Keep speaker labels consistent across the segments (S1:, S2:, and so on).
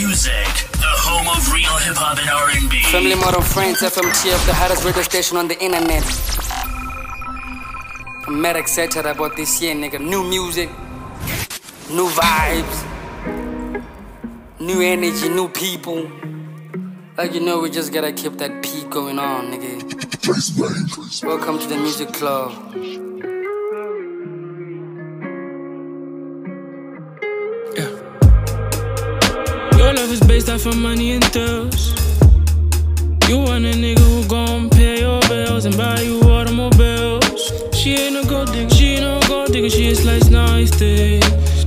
S1: music, the home of real hip hop and R&B.
S2: Family Modern Friends, FMTF, the hottest radio station on the internet. I'm mad excited about this year, nigga. New music, new vibes, new energy, new people. Like you know, we just gotta keep that peak going on, nigga. Welcome to the music club.
S3: Your love is based off of money and thrills. You want a nigga who gon' pay your bills and buy you automobiles. She ain't no gold digger, she ain't no gold digger, she a slice nice thing.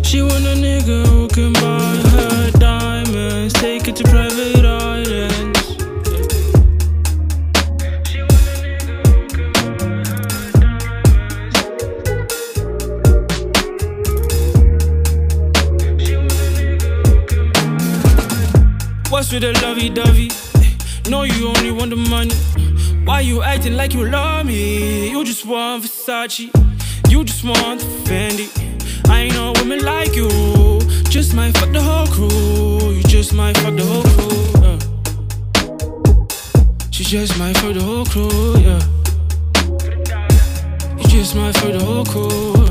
S3: She want a nigga who can buy her diamonds, take it to private islands. With the lovey dovey? Eh, no, you only want the money. Why you acting like you love me? You just want Versace. You just want Fendi. I ain't no woman like you. Just might fuck the whole crew. You just might fuck the whole crew. Yeah. She just might fuck the whole crew. Yeah. You just might fuck the whole crew.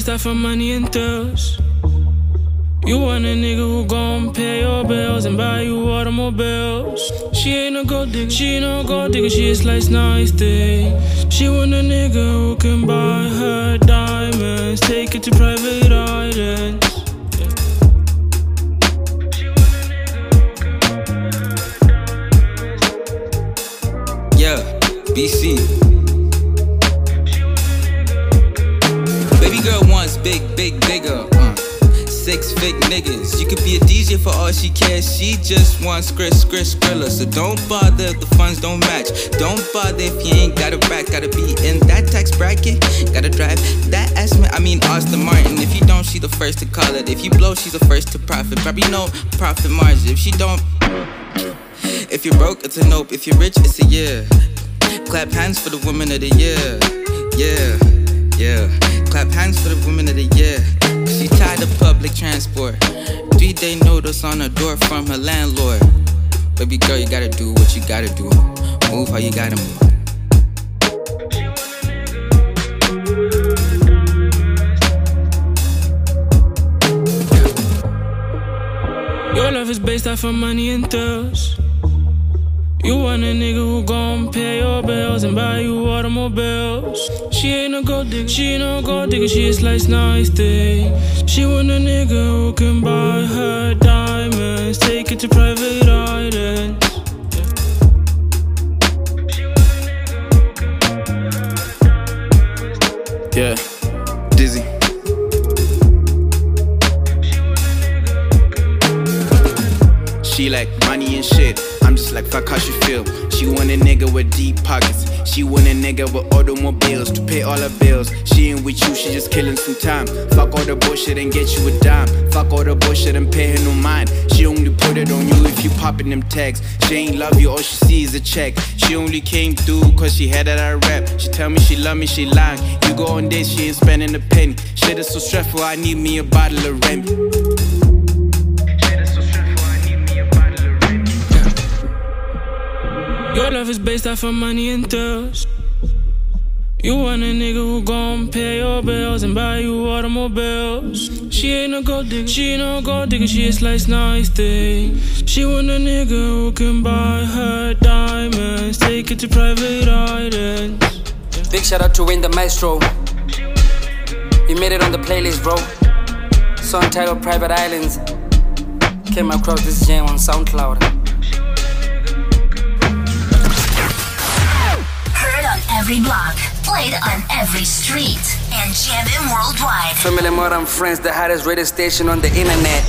S3: Based off of money and thrills. You want a nigga who gon' pay your bills and buy you automobiles. She ain't no gold digger, she ain't no gold digger, she a slice nice thing. She want a nigga who can buy her diamonds, take it to private islands.
S4: Yeah, BC. Big, bigger. Uh. Six fake niggas. You could be a DJ for all she cares. She just wants skris, skris, skrilla. So don't bother if the funds don't match. Don't bother if you ain't got a rack. Gotta be in that tax bracket. Gotta drive that man. I mean Aston Martin. If you don't, she the first to call it. If you blow, she's the first to profit. Probably no profit margin. If she don't. If you're broke, it's a nope. If you're rich, it's a yeah. Clap hands for the woman of the year. Yeah, yeah. Clap hands for the woman of the year. She tired of public transport. Three day notice on her door from her landlord. Baby girl, you gotta do what you gotta do. Move how you gotta move.
S3: Your love is based off of money and thrills. You want a nigga who gon' pay your bills and buy you automobiles. She ain't no gold digger, she ain't no gold digger, she a slice nice thing. She want a nigga who can buy her diamonds, take it to private islands.
S5: Yeah, Dizzy. She like money and shit. Like fuck how she feel. She want a nigga with deep pockets. She want a nigga with automobiles to pay all her bills. She ain't with you, she just killing some time. Fuck all the bullshit and get you a dime. Fuck all the bullshit and pay her no mind. She only put it on you if you popping them tags. She ain't love you, all she sees is a check. She only came through cause she had that I rap. She tell me she love me, she lying. You go on this, she ain't spending a penny. Shit is so stressful, I need me a bottle of Remy.
S3: Love is based off of money and thrills. You want a nigga who gon' pay your bills and buy you automobiles. She ain't no gold digger, she ain't no gold digger, she a slice nice thing. She want a nigga who can buy her diamonds, take it to private islands.
S2: Big shout out to Wayne the Maestro. You made it on the playlist, bro. Song titled Private Islands. Came across this jam on SoundCloud.
S6: Every block, played on every street, and jamming worldwide.
S2: Family Modern Friends, the hottest radio station on the internet.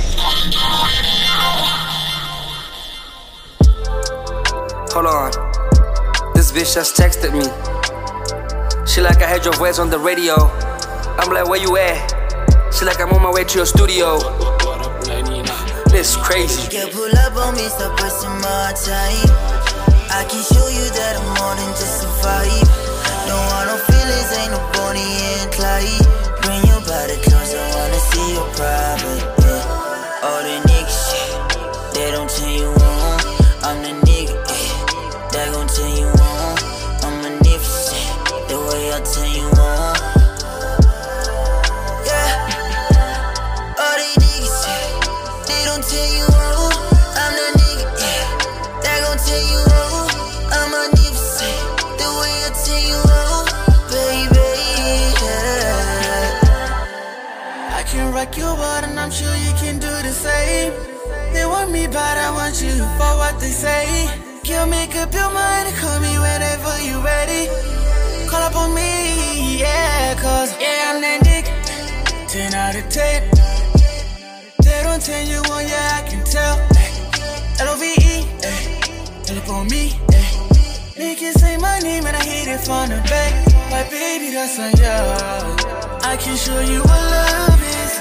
S2: Hold on. This bitch just texted me. She like I heard your voice on the radio. I'm like, where you at? She like I'm on my way to your studio. This crazy.
S7: You can pull up on me, stop wasting my time. I can show you that I'm more than just a vibe. I don't want no feelings, ain't no Bonnie and Clyde. Bring your body closer, wanna see your private.
S8: Bad, I want you for what they say. Girl, make up your mind and call me whenever you ready. Call up on me, yeah, cause yeah, I'm that nigga. 10 out of 10. They don't tell you one, yeah, I can tell. L-O-V-E. Tell up on me, eh. Niggas say my name and I hit it from the back. My baby, that's on ya. I can show you what love is.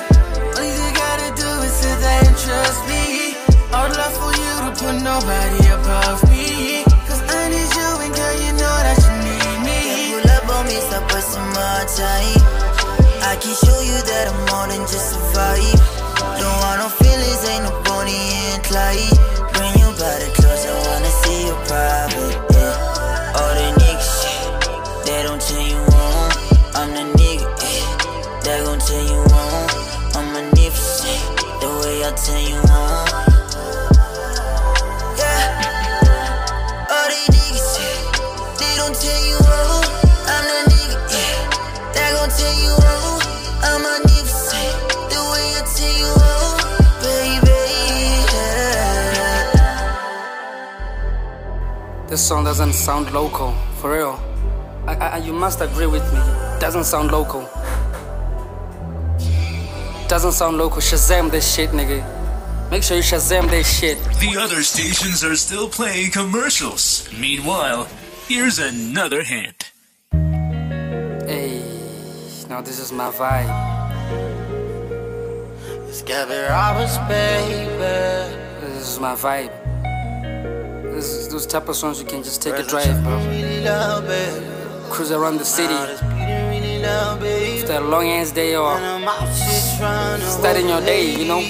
S8: All you gotta do is sit there and trust me. I would love for you to put nobody above me. Cause I need you and girl, you know that you need me.
S7: Pull up on me, stop wasting my time. I can show you that I'm more than just a vibe. Don't want no feelings, ain't no Bonnie and Clyde. Bring your body close, I wanna see your private. Yeah. All the niggas, they don't tell you on. I'm the nigga, yeah, that gon' tell you on. I'm magnificent, the way I tell you.
S2: Song doesn't sound local, for real. I, I, you must agree with me. Doesn't sound local. Doesn't sound local. Shazam this shit, nigga. Make sure you Shazam this shit.
S1: The other stations are still playing commercials. Meanwhile, here's another hint.
S2: Hey, now this is my vibe.
S8: It's Gabby Roberts, baby.
S2: This is my vibe. Those type of songs you can just take a drive, bro.
S8: Really love, baby.
S2: Cruise around the city.
S8: All this beauty, really love, baby.
S2: After a long ass day or
S8: And I'm out here trying to
S2: starting your day, you know.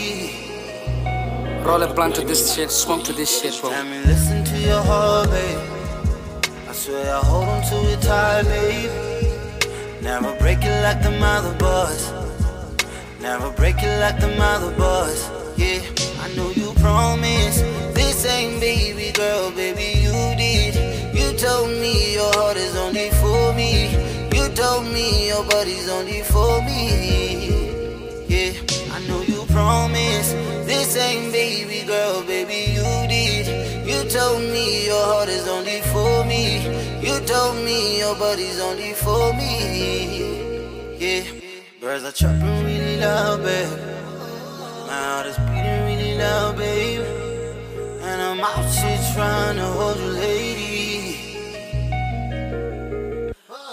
S2: Roll a blunt to this shit, smoke to this shit, bro.
S8: Listen to your heart, babe. I swear I hold on to it tight, babe. Never break it like the mother boys. Never break it like the mother boys. Yeah, I know you promised this ain't baby girl, baby you did. You told me your heart is only for me. You told me your body's only for me. Yeah, I know you promised this ain't baby girl, baby you did. You told me your heart is only for me. You told me your body's only for me. Yeah, birds are chirping really loud, babe. My is beating really loud, babe. And I'm out here trying to hold you, lady.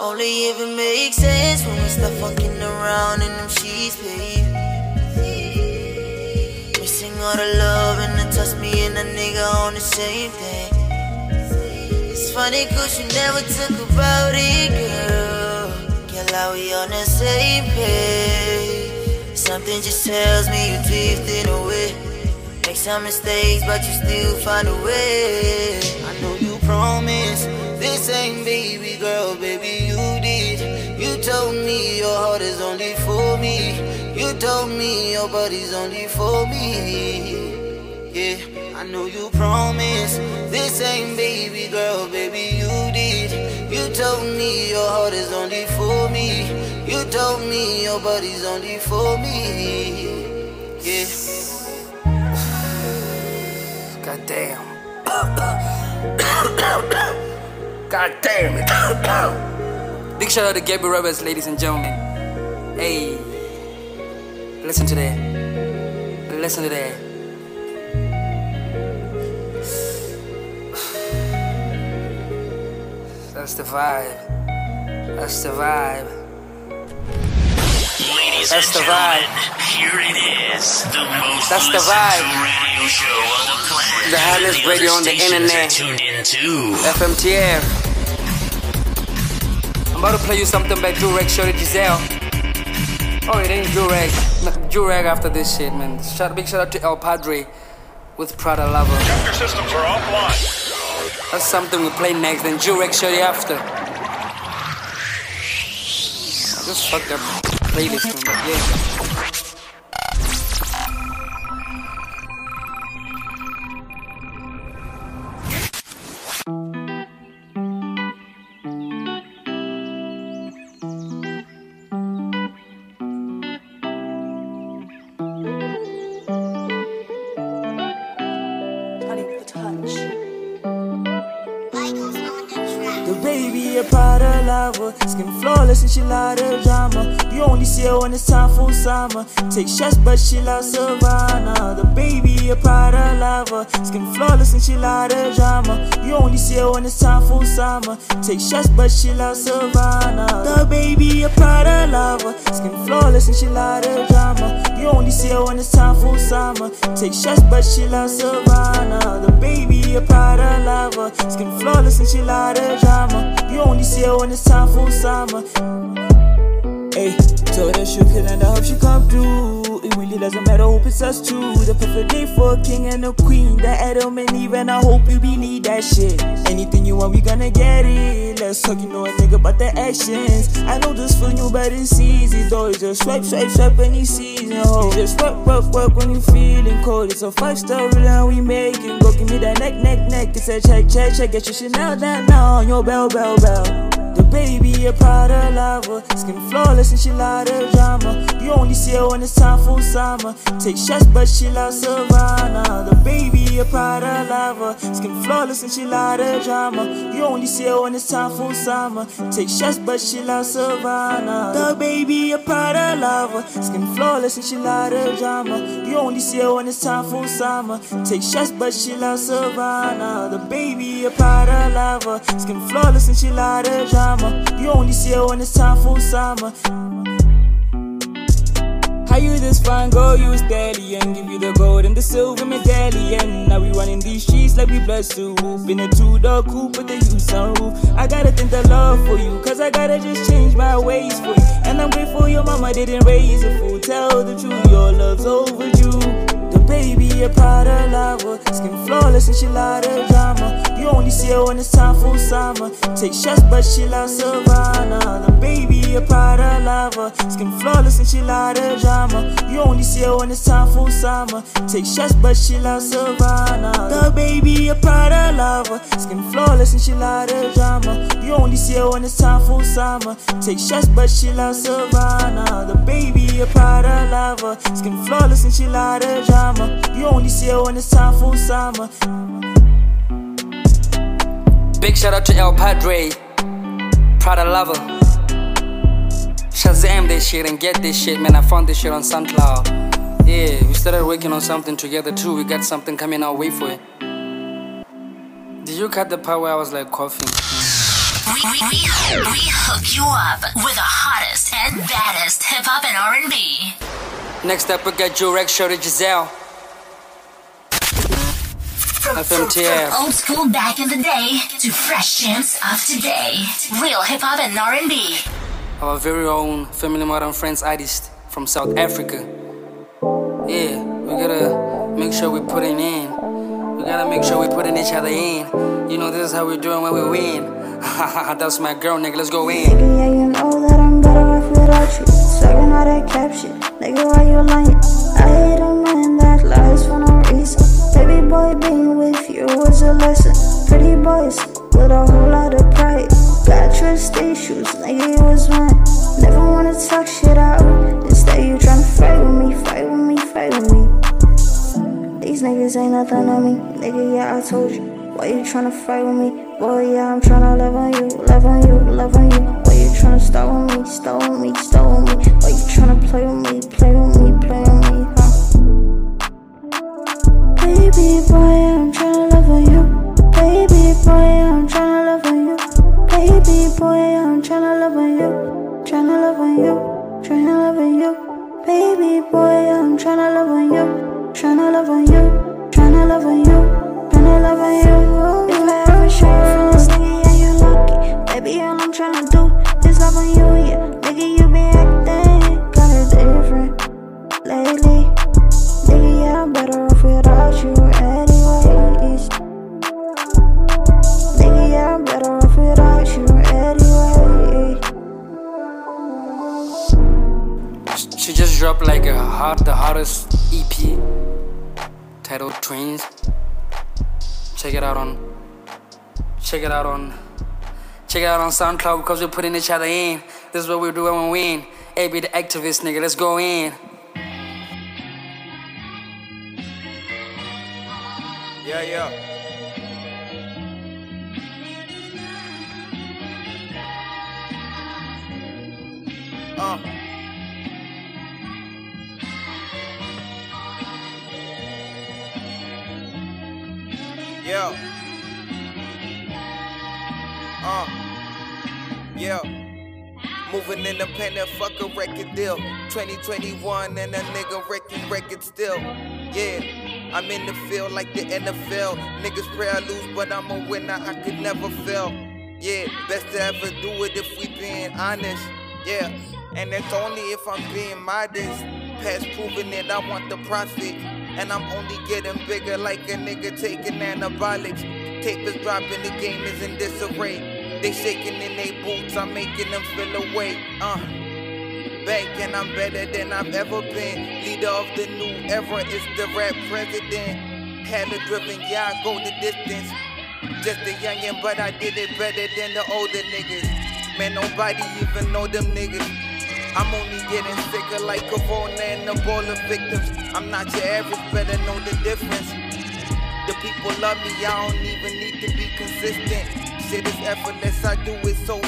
S7: Only if it makes sense when we start fucking around in them sheets, babe. Missing all the love and the touch me and a nigga on the same thing. It's funny cause you never talk about it, girl. Girl, how we on the same page? Something just tells me you're drifting away. Make some mistakes, but you still find a way.
S8: I know you promised this ain't baby girl, baby you did. You told me your heart is only for me. You told me your body's only for me. Yeah, I know you promised this ain't baby girl, baby you did. You told me your heart is only for me. You told me your body's only for me. Yeah.
S2: God damn. God damn it. Big shout out to Gabby Roberts, ladies and gentlemen. Hey, listen to that. Listen to that. That's the vibe. That's the vibe.
S1: Ladies
S2: That's
S1: and
S2: the
S1: gentlemen,
S2: vibe.
S1: here it is. The most
S2: That's the
S1: listened
S2: vibe.
S1: radio show on the planet.
S2: The hottest radio on the internet.
S1: Are tuned in too.
S2: FMTF.
S9: I'm about to play you something by Durek, Shorty Giselle. Oh, it ain't Durek. No, Durek after this shit, man. Shout, big shout out to El Padre with Prada Lover.
S10: Your systems are offline.
S9: That's something we play next, then Durek Shorty after. Just fucked up playlist, man.
S11: Summer. Take shots, but she loves Savannah. The baby a Prada lover, skin flawless and she lot of drama. You only see her when it's time for summer. Take shots, but she loves Savannah. The baby a Prada lover, skin flawless and she lot of drama. You only see her when it's time for summer. Take shots, but she loves Savannah. The baby a Prada lover, skin flawless and she lot of drama. You only see her when it's time for summer. Hey, told her she could and I hope she come through. It really doesn't matter who it's us two. The perfect day for a king and a queen. The Adam and Eve, and I hope you believe that shit. Anything you want, we gonna get it. Let's talk, you know a nigga about the actions. I know this for you, but it's easy though. It's just swipe, swipe, swipe any season, ho. Just work, work, work when you feeling cold. It's a five star and we making. Go give me that neck, neck, neck. It's a check, check, check. Get your Chanel down now on your bell, bell, bell. The baby a Prada lover, skin flawless and she lot of drama. You only see her when it's time for summer. Take shots, but she loves Savannah. The baby a Prada lover, skin flawless and she lot of drama. You only see her when it's time for summer. Take shots, but she loves Savannah. The baby a Prada lover, skin flawless and she lot of drama. You only see her when it's time for summer. Take shots, but she loves Savannah. The baby a Prada lover, skin flawless and she lot of drama. You only see her when it's time for summer. How you this fine girl, you a stallion Give you the gold and the silver medallion. Now we running these streets like we blood soup In a two-door coupe with the use sunroof I gotta think the love for you Cause I gotta just change my ways for you. And I'm grateful your mama didn't raise a fool. Tell the truth, your love's overdue baby a Prada lover Skin flawless and she lot of drama. You only see her when it's time for summer. Take shots but she loves Savannah. The baby a Prada lover Skin flawless and she lot of drama. You only see her when it's time for summer. Take shots but she loves Savannah. The baby a Prada lover Skin flawless and she lot of drama. You only see her when it's time for summer. Take shots but she loves Savannah. The baby a Prada lover Skin flawless and she lot of drama You only see her when it's time for summer
S9: Big shout out to El Padre, Prada Lover. Shazam this shit and get this shit, man. I found this shit on SoundCloud. Yeah, we started working on something together too. We got something coming our way for it. Did you cut the part where I was like coughing?
S6: We, we, we, we hook you up with the hottest and baddest hip hop and R&B.
S9: Next up, we got Jurek Rex, Shorty Giselle.
S6: From, from, old school back in the day to fresh gems of today. Real hip hop and R&B.
S9: Our very own Family Modern Friends artist from South Africa. Yeah, we gotta make sure we putting in. We gotta make sure we putting each other in. You know, this is how we're doing when we win. That's my girl, nigga. Let's go in.
S12: Nigga, yeah, you know that I'm better off without you. Sucking all that cap shit. Nigga, why you lying? Baby boy, being with you was a lesson. Pretty boys with a whole lot of pride. Got trust issues, nigga, you was mine. Never wanna talk shit out. Instead, you tryna fight with me, fight with me, fight with me. These niggas ain't nothing to me. Nigga, yeah, I told you. Why you tryna fight with me? Boy, yeah, I'm tryna love on you, love on you, love on you. Why you tryna start with me, start with me, start with me? Why you tryna play with me, play with me, Baby boy, I'm tryna love on you Baby boy, I'm tryna love on you Baby boy, I'm tryna love on you Tryna love on you, tryna love on you Baby boy, I'm tryna love on you Tryna love on you, tryna love on you Tryna love on you If I ever show you from this nigga, yeah, you lucky Baby, all I'm tryna do is love on you, yeah Nigga, you been acting kinda different lately Nigga, yeah, I'm better without you anyways Nigga, I'm better off without you anyways
S2: She just
S9: dropped like a hot, the hottest EP titled Twins Check it out on Check it out on Check it out on SoundCloud because we're putting each other in This is what we do when we win. AB be the activist, nigga. Let's go in.
S13: Yeah, yeah. Uh. Yeah. Uh. Yeah. Moving independent, fuck a record deal. 2021 and a nigga wrecking record still. Yeah. I'm in the field like the NFL. Niggas pray I lose, but I'm a winner. I could never fail. Yeah, best to ever do it if we being honest. Yeah, and that's only if I'm being modest. Past proving it, I want the profit. And I'm only getting bigger like a nigga taking anabolics. Tape is dropping, the game is in disarray. They shaking in their boots, I'm making them feel away. Uh, and I'm better than I've ever been. Leader of the new era is the rap president. Had driven, yeah, I go the distance. Just a youngin', but I did it better than the older niggas. Man, nobody even know them niggas. I'm only getting sicker like Corona and Ebola victims. I'm not your average, better know the difference. The people love me, I don't even need to be consistent. Shit is effortless, I do it so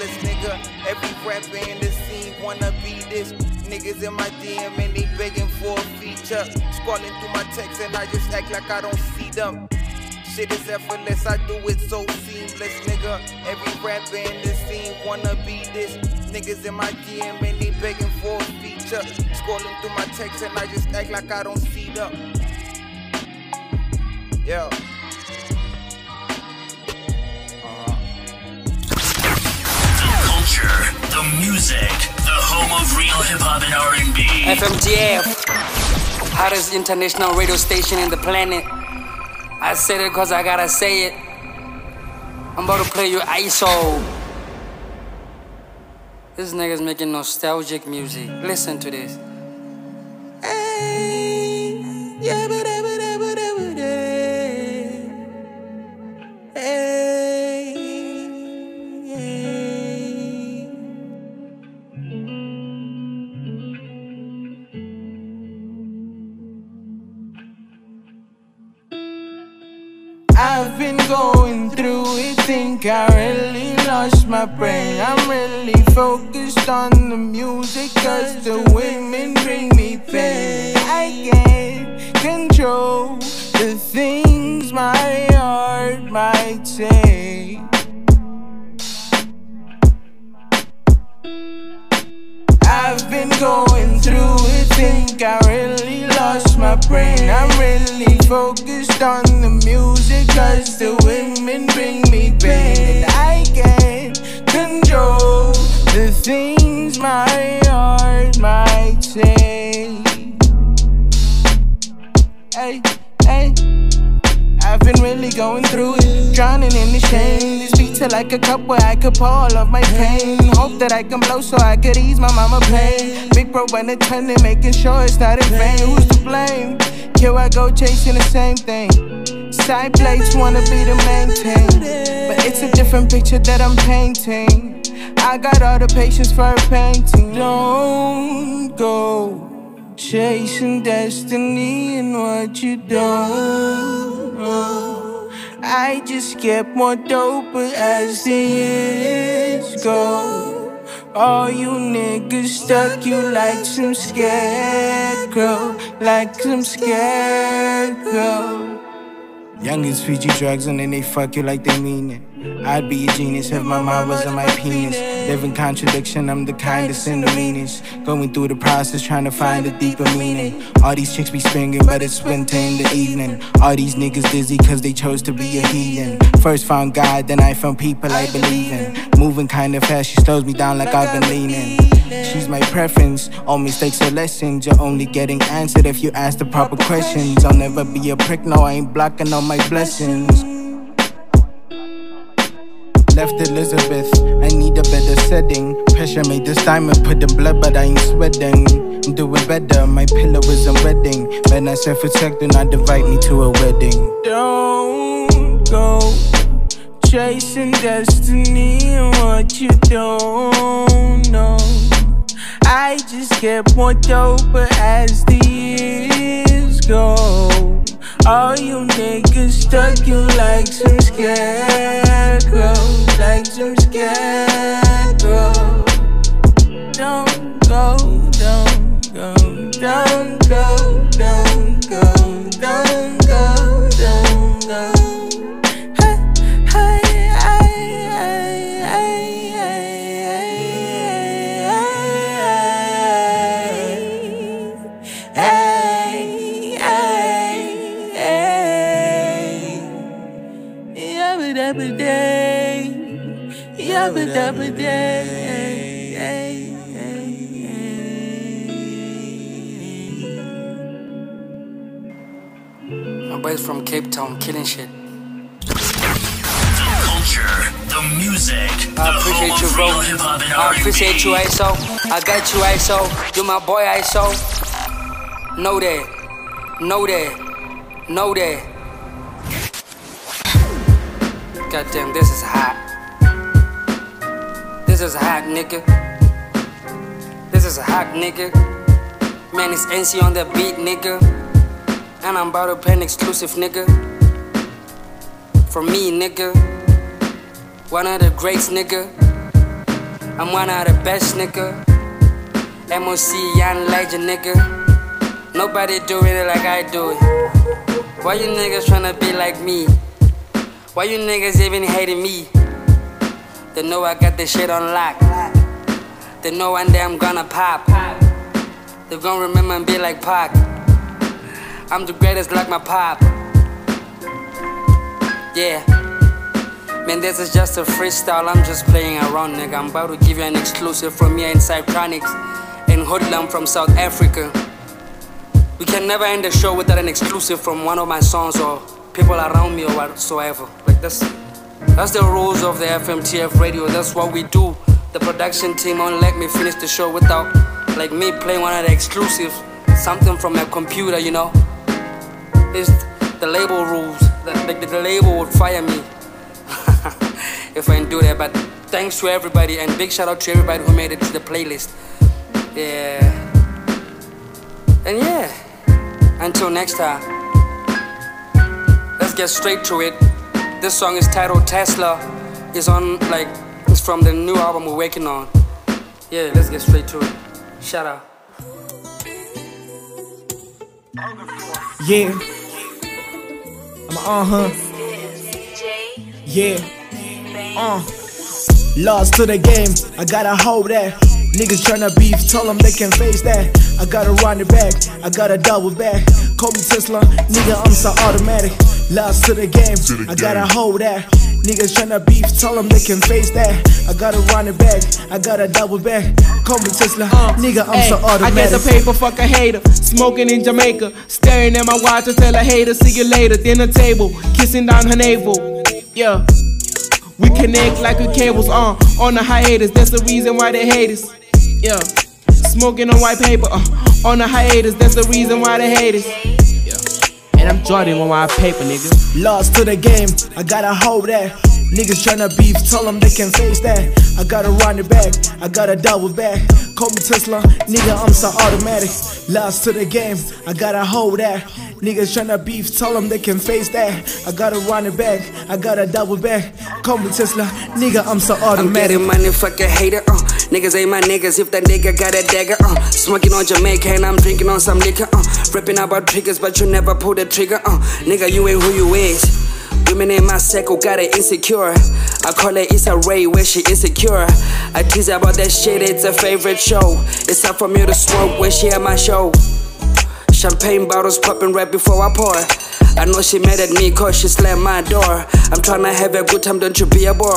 S13: seamless, nigga. Every rapper in the scene wanna be this. Niggas in my DM and they begging for a feature. Scrolling through my texts and I just act like I don't see them. Shit is effortless, I do it so seamless, nigga. Every rapper in the scene wanna be this. Niggas in my DM and they begging for a feature. Scrolling through my texts and I just act like I don't see them. Yeah.
S1: Culture, the music, the home of real hip hop and R&B.
S9: FMTF, hottest international radio station in the planet. I said it cause I gotta say it. I'm about to play you ISO. This nigga's making nostalgic music. Listen to this.
S14: Think I really lost my brain. I'm really focused on the music, cause the women bring me pain. I can't control the things my heart might say. I've been going through it, think I really lost my brain. I'm really focused on the music, cause the women bring me pain. And I can't control the things my heart might say. Hey, hey. I've been really going through it, drowning in the shame. This beats are like a cup where I could pour all of my pain. Hope that I can blow so I could ease my mama pain. Big bro when attending, making sure it's not in vain. Who's to blame? Here I go chasing the same thing. Side plates wanna be the main thing, but it's a different picture that I'm painting. I got all the patience for a painting. Don't go chasing destiny and what you don't know. I just get more doper as the years go. All you niggas stuck you like some scarecrow, like some scarecrow. Youngins feed you drugs and then they fuck you like they mean it. I'd be a genius if my mind wasn't my penis. Living contradiction, I'm the kindest and the meanest. Going through the process, trying to find a deeper meaning. All these chicks be springing, but it's winter in the evening. All these niggas dizzy cause they chose to be a heathen. First found God, then I found people I believe in. Moving kinda fast, she slows me down like I've been leaning. She's my preference, all mistakes are lessons. You're only getting answered if you ask the proper questions. I'll never be a prick, no, I ain't blocking all my blessings.
S15: Left Elizabeth. I need a better setting. Pressure made this diamond put in blood, but I ain't sweating. I'm doing better, my pillow isn't wedding. Man, I said protect, do not invite me to a wedding.
S16: Don't go chasing destiny and what you don't know. I just get more doper as the years go. All you niggas stuck you like some scarecrows, like some scarecrows. Don't go, don't go, don't go, don't yabba dabba day. hey,
S2: My boys from Cape Town killing shit.
S1: The culture, the music, the
S2: I appreciate
S1: home
S2: you, bro.
S1: real hip hop and
S2: I appreciate you, ISO. I got you, ISO. You my boy, ISO. Know that. Know that. Know that. Goddamn, this is hot. This is a hot, nigga. This is a hot, nigga. Man, it's NC on the beat, nigga. And I'm about to play an exclusive, nigga. For me, nigga. One of the greats, nigga. I'm one of the best, nigga. MOC, young legend, nigga. Nobody doing it like I do it. Why you niggas tryna be like me? Why you niggas even hating me? They know I got this shit on lock. They know one day I'm gonna pop. They gonna remember and be like Pac. I'm the greatest like my pop. Yeah. Man, this is just a freestyle. I'm just playing around, nigga. I'm about to give you an exclusive from here inside Chronics and Hoodlum from South Africa. We can never end the show without an exclusive from one of my songs or people around me or whatsoever. Like this. That's the rules of the FMTF radio. That's what we do. The production team won't let me finish the show without like me playing one of the exclusives. Something from a computer, you know. It's the label rules. The, the, the label would fire me if I didn't do that. But thanks to everybody and big shout out to everybody who made it to the playlist. Yeah. And yeah. Until next time. Let's get straight to it. This song is titled Tesla. It's on like it's from the new album we're working on. Yeah, let's get straight to it. Shout out.
S16: Yeah. I'm uh huh. Yeah. Uh. Lost to the game, I gotta hold that. Niggas tryna beef, tell them they can face that. I gotta run it back, I gotta double back. Call me Tesla, nigga, I'm so automatic. Lost to the game, I gotta hold that. Niggas tryna beef, tell them they can face that. I gotta run it back, I gotta double back. Call me Tesla, nigga, I'm so
S15: Ay, I
S16: automatic.
S15: get the paper, fuck a hater. Smoking in Jamaica. Staring at my watch to tell a hater, see you later. Dinner table, kissing down her navel. Yeah. We connect like a cables on on the hiatus. That's the reason why they hate us. Yeah. Smoking on white paper uh, on the hiatus. That's the reason why they hate us. And I'm Jordan on white paper, nigga.
S16: Lost to the game, I gotta hold that. Niggas tryna beef, tell them they can face that. I gotta run it back, I gotta double back. Call me Tesla, nigga, I'm so automatic. Lost to the game, I gotta hold that. Niggas tryna beef, tell them they can face that. I gotta run it back, I gotta double back. Call me Tesla, nigga, I'm so automatic.
S2: I'm
S16: automatic.
S2: getting money, fuck hater, uh. Niggas ain't my niggas if that nigga got a dagger, uh. Smoking on Jamaica and I'm drinking on some liquor, uh. Ripping about triggers, but you never pull the trigger, uh. Nigga, you ain't who you is. Women in my circle got it insecure. I call it Issa Rae where she insecure. I tease about that shit, it's a favorite show. It's up for me to smoke when she at my show. Champagne bottles popping right before I pour. I know she mad at me cause she slammed my door. I'm tryna have a good time, don't you be a bore.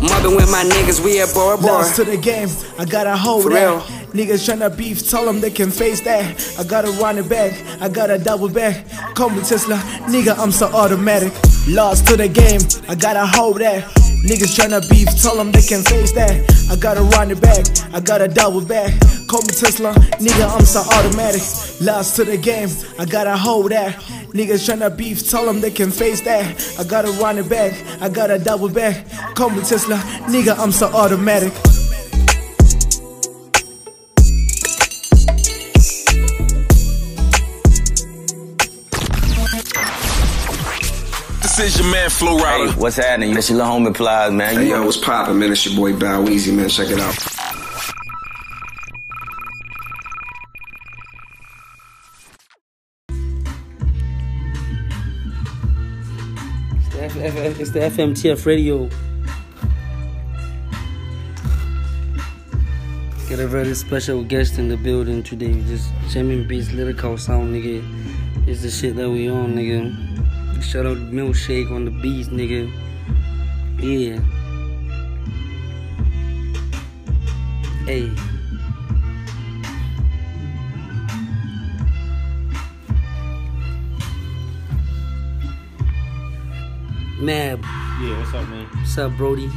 S2: Mobbing with my niggas, we a bore bore.
S16: Lost to the game, I gotta hold
S2: For
S16: that.
S2: real.
S16: Niggas tryna beef, tell them they can face that. I gotta run it back, I gotta double back. Call me Tesla, nigga, I'm so automatic. Lost to the game, I gotta hold that. Niggas tryna beef, tell them they can face that. I gotta run it back, I gotta double back. Call me Tesla, nigga, I'm so automatic. Lost to the game, I gotta hold that. Niggas tryna beef, tell them they can face that. I gotta run it back, I gotta double back. Call me Tesla, nigga, I'm so automatic.
S17: Is your man Flo Rida.
S18: What's happening? This your little homie Plies, man.
S19: Hey, yo, what's poppin', man? It's your boy Bow Weezy, man. Check it out.
S2: It's the, F- F- it's the FMTF radio. Got a very special guest in the building today. Just jamming beats, lyrical sound, nigga. It's the shit that we on, nigga. Shout out Milkshake on the beats, nigga. Yeah. Hey. Mab.
S20: Yeah, what's up, man?
S2: What's up, Brody?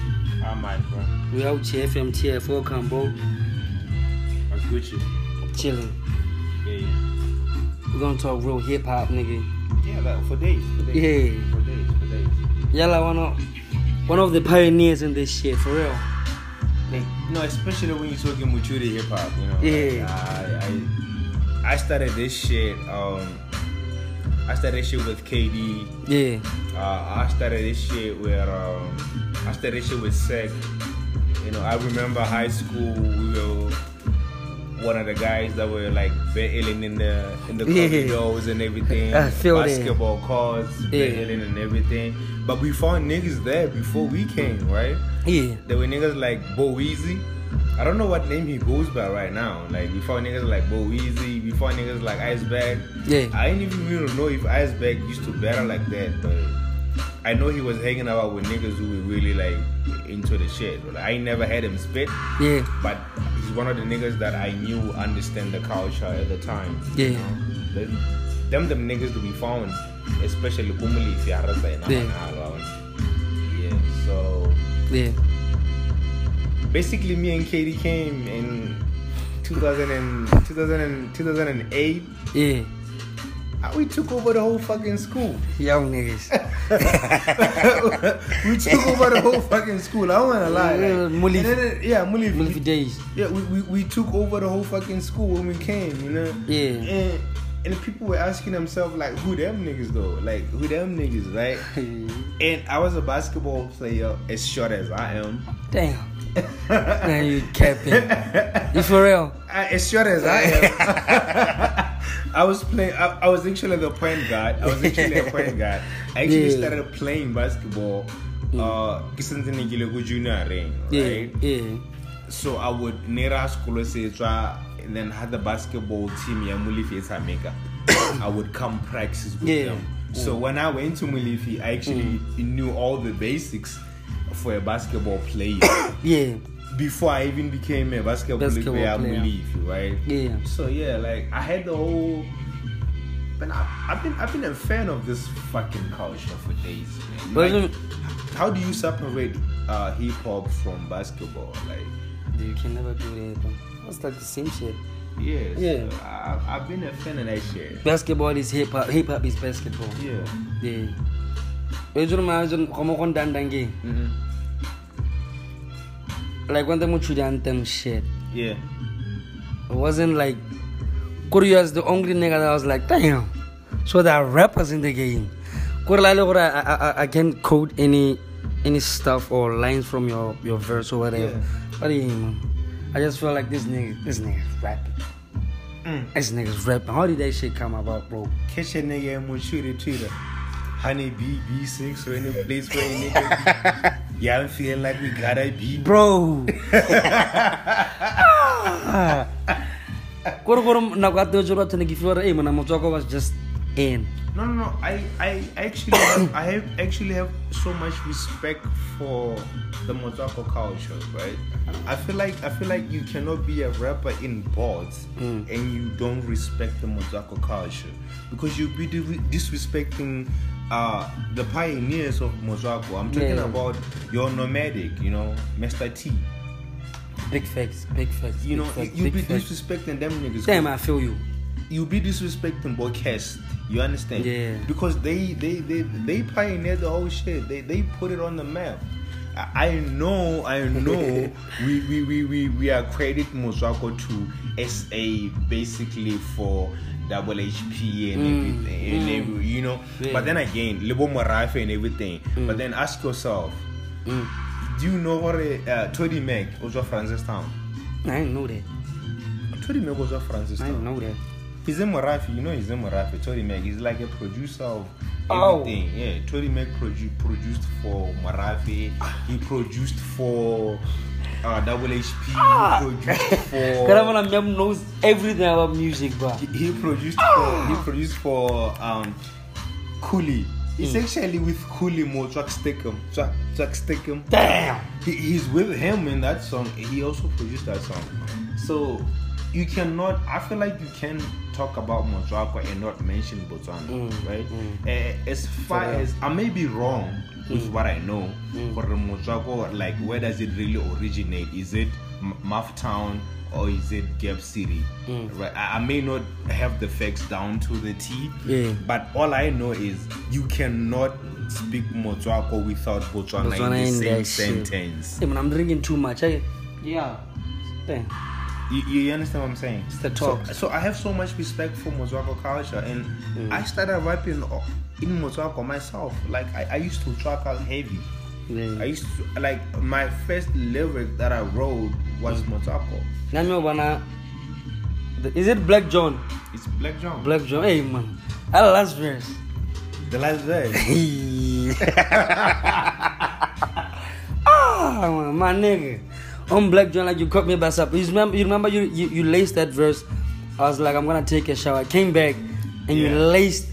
S20: I'm Mike, bro.
S2: We out here, FMTF, welcome, bro.
S20: What's Gucci?
S2: Chilling.
S20: Yeah, yeah.
S2: We're gonna talk real hip hop, nigga.
S20: Yeah, like for days. For days.
S2: Yeah.
S20: For days, for days.
S2: Y'all like one of one of the pioneers in this shit, for real.
S20: Like, know, especially when you're talking maturity hip hop, you know.
S2: Yeah.
S20: Like, I, I, I started this shit. Um, I started this shit with KD.
S2: Yeah.
S20: Uh, I started this shit with um, I started this shit with Sec. You know, I remember high school. We were one of the guys that were like battling in the in the
S2: Yeah.
S20: corridors and everything.
S2: I feel that.
S20: basketball courts,
S2: Yeah.
S20: battling and everything. But we found niggas there before we came, right?
S2: Yeah.
S20: There were niggas like Bo Weezy. I don't know what name he goes by right now. Like we found niggas like Bo Weezy, we found niggas like Iceberg.
S2: Yeah.
S20: I didn't even really know if Iceberg used to battle like that, but I know he was hanging out with niggas who were really like into the shit. Like, I never had him spit.
S2: Yeah.
S20: But one of the niggas that I knew understand the culture at the time.
S2: Yeah.
S20: You know? The- them them niggas to be found, especially Kumuli if you are
S2: Yeah.
S20: Yeah. So
S2: Yeah.
S20: basically me and Katie came in 2000 and, 2000 and, 2008
S2: Yeah.
S20: and we took over the whole fucking school
S2: Young niggas.
S20: we took over the whole fucking school I don't wanna lie
S2: Yeah,
S20: like,
S2: Mulif.
S20: then- yeah Mulif
S2: Mulif days
S20: yeah we, we, we took over the whole fucking school when we came you know
S2: Yeah.
S20: and and people were asking themselves like who them niggas though like who them niggas right and I was a basketball player as short as I am
S2: Damn. Man, you capping. You for real?
S20: I, as short as I am, I was playing. I, I was actually the point guard. I was actually a point guard. I actually
S2: Yeah.
S20: started playing basketball. Uh, ne ke ko junior ring,
S2: Yeah.
S20: right?
S2: Yeah.
S20: So I would nera school and then had the basketball team ya Mulifi Sameka. I would come practice with
S2: Yeah.
S20: them. So
S2: Mm.
S20: when I went to Mulifi, I actually knew all the basics for a basketball player
S2: Yeah.
S20: Before I even became a basketball,
S2: Basketball
S20: player,
S2: player.
S20: Mulifi, right?
S2: Yeah.
S20: So yeah, like I had the whole. But I, I've been I've been a fan of this fucking culture for days, man.
S2: But
S20: Like, how do you separate uh, hip hop from basketball? Like,
S2: You can never do that. It's like the same shit.
S20: yes,
S2: Yeah.
S20: I, I've been a fan of that shit.
S2: Basketball is hip hop. Hip hop is basketball.
S20: Yeah.
S2: Yeah. Ma ejuru komo kon dandange. Like when the muchu the anthem shit.
S20: Yeah.
S2: It wasn't like Korea is the only nigga that was like, damn. So there are rappers in the game. I, I, I, I can't quote any any stuff or lines from your, your verse or whatever.
S20: Yeah.
S2: But yeah. I just feel like this nigga this nigga's rapping.
S20: Mm.
S2: This nigga's rapping. How did that shit come about, bro?
S20: Catch a nigga and we'll shoot it to the honey B B6 or any place where a nigga. Yeah, I'm feeling like we gotta be.
S2: Bro. Koro koro nagwate ujura tene kifura eh mana mochoko was just in.
S20: No, no, no. I, I actually, have, I have actually have so much respect for the Motoko culture, right? I feel like I feel like you cannot be a rapper in boards and you don't respect the Motoko culture because you'll be dis- disrespecting uh, the pioneers of Motswako. I'm talking
S2: Yeah.
S20: about your nomadic, you know, Mr. T.
S2: Big facts, big facts.
S20: You
S2: big
S20: know,
S2: facts,
S20: you be
S2: facts.
S20: disrespecting them niggas.
S2: Damn, I feel you.
S20: You be disrespecting Boycast. You understand?
S2: Yeah.
S20: Because they they they they pioneered the whole shit. They they put it on the map. I I know, I know. we, we, we, we, we are credit Motswako to SA basically for double HP and
S2: Mm,
S20: everything, and
S2: mm.
S20: every, you know.
S2: Yeah.
S20: But then again, Libo Morafe and everything.
S2: Mm.
S20: But then ask yourself, do you know what uh, Towdee Mac was of Francistown?
S2: I didn't know that.
S20: Towdee Mac was of Francistown.
S2: I didn't know that.
S20: He's in Morafe, you know he's in Morafe. Tori Mac, he's like a producer of
S2: Oh.
S20: everything. Yeah, Tori Mac produ- produced for Morafe. He produced for uh, Double HP.
S2: Ah.
S20: He produced for.
S2: Mem knows everything about music, bro.
S20: He, he produced for. He produced for um, Khuli. It's
S2: Mm.
S20: actually with Khuli more Track Stickum. Track, Stickum.
S2: Damn.
S20: He, he's with him in that song. He also produced that song. So you cannot. I feel like you can talk about Motswako and not mention Botswana,
S2: Mm,
S20: right?
S2: mm.
S20: Eh, as far as I may be wrong with what I know,
S2: Mm.
S20: for the Motswako, like where does it really originate? Is it Muff Town or is it Gap City?
S2: Mm.
S20: Right. I, may not have the facts down to the T,
S2: Yeah.
S20: but all I know is you cannot speak Motswako without Botswana,
S2: Botswana
S20: in the same sentence.
S2: Hey, man, I'm drinking too much. I, yeah. Damn.
S20: You, you understand what I'm saying?
S2: It's the
S20: So,
S2: talk.
S20: so I have so much respect for Motswako culture, and
S2: Mm.
S20: I started rapping in Motswako myself. Like I, I used to track out heavy. I used to like my first lyric that I wrote was
S2: Mm.
S20: Motswako.
S2: Nami Is it Black John?
S20: It's Black John.
S2: Black John. Hey, man. I last verse.
S20: The last verse.
S2: ah, my nigga. On Black John, like you caught me by surprise. You remember, you, remember you, you, you laced that verse. I was like, I'm gonna take a shower. I came back and you laced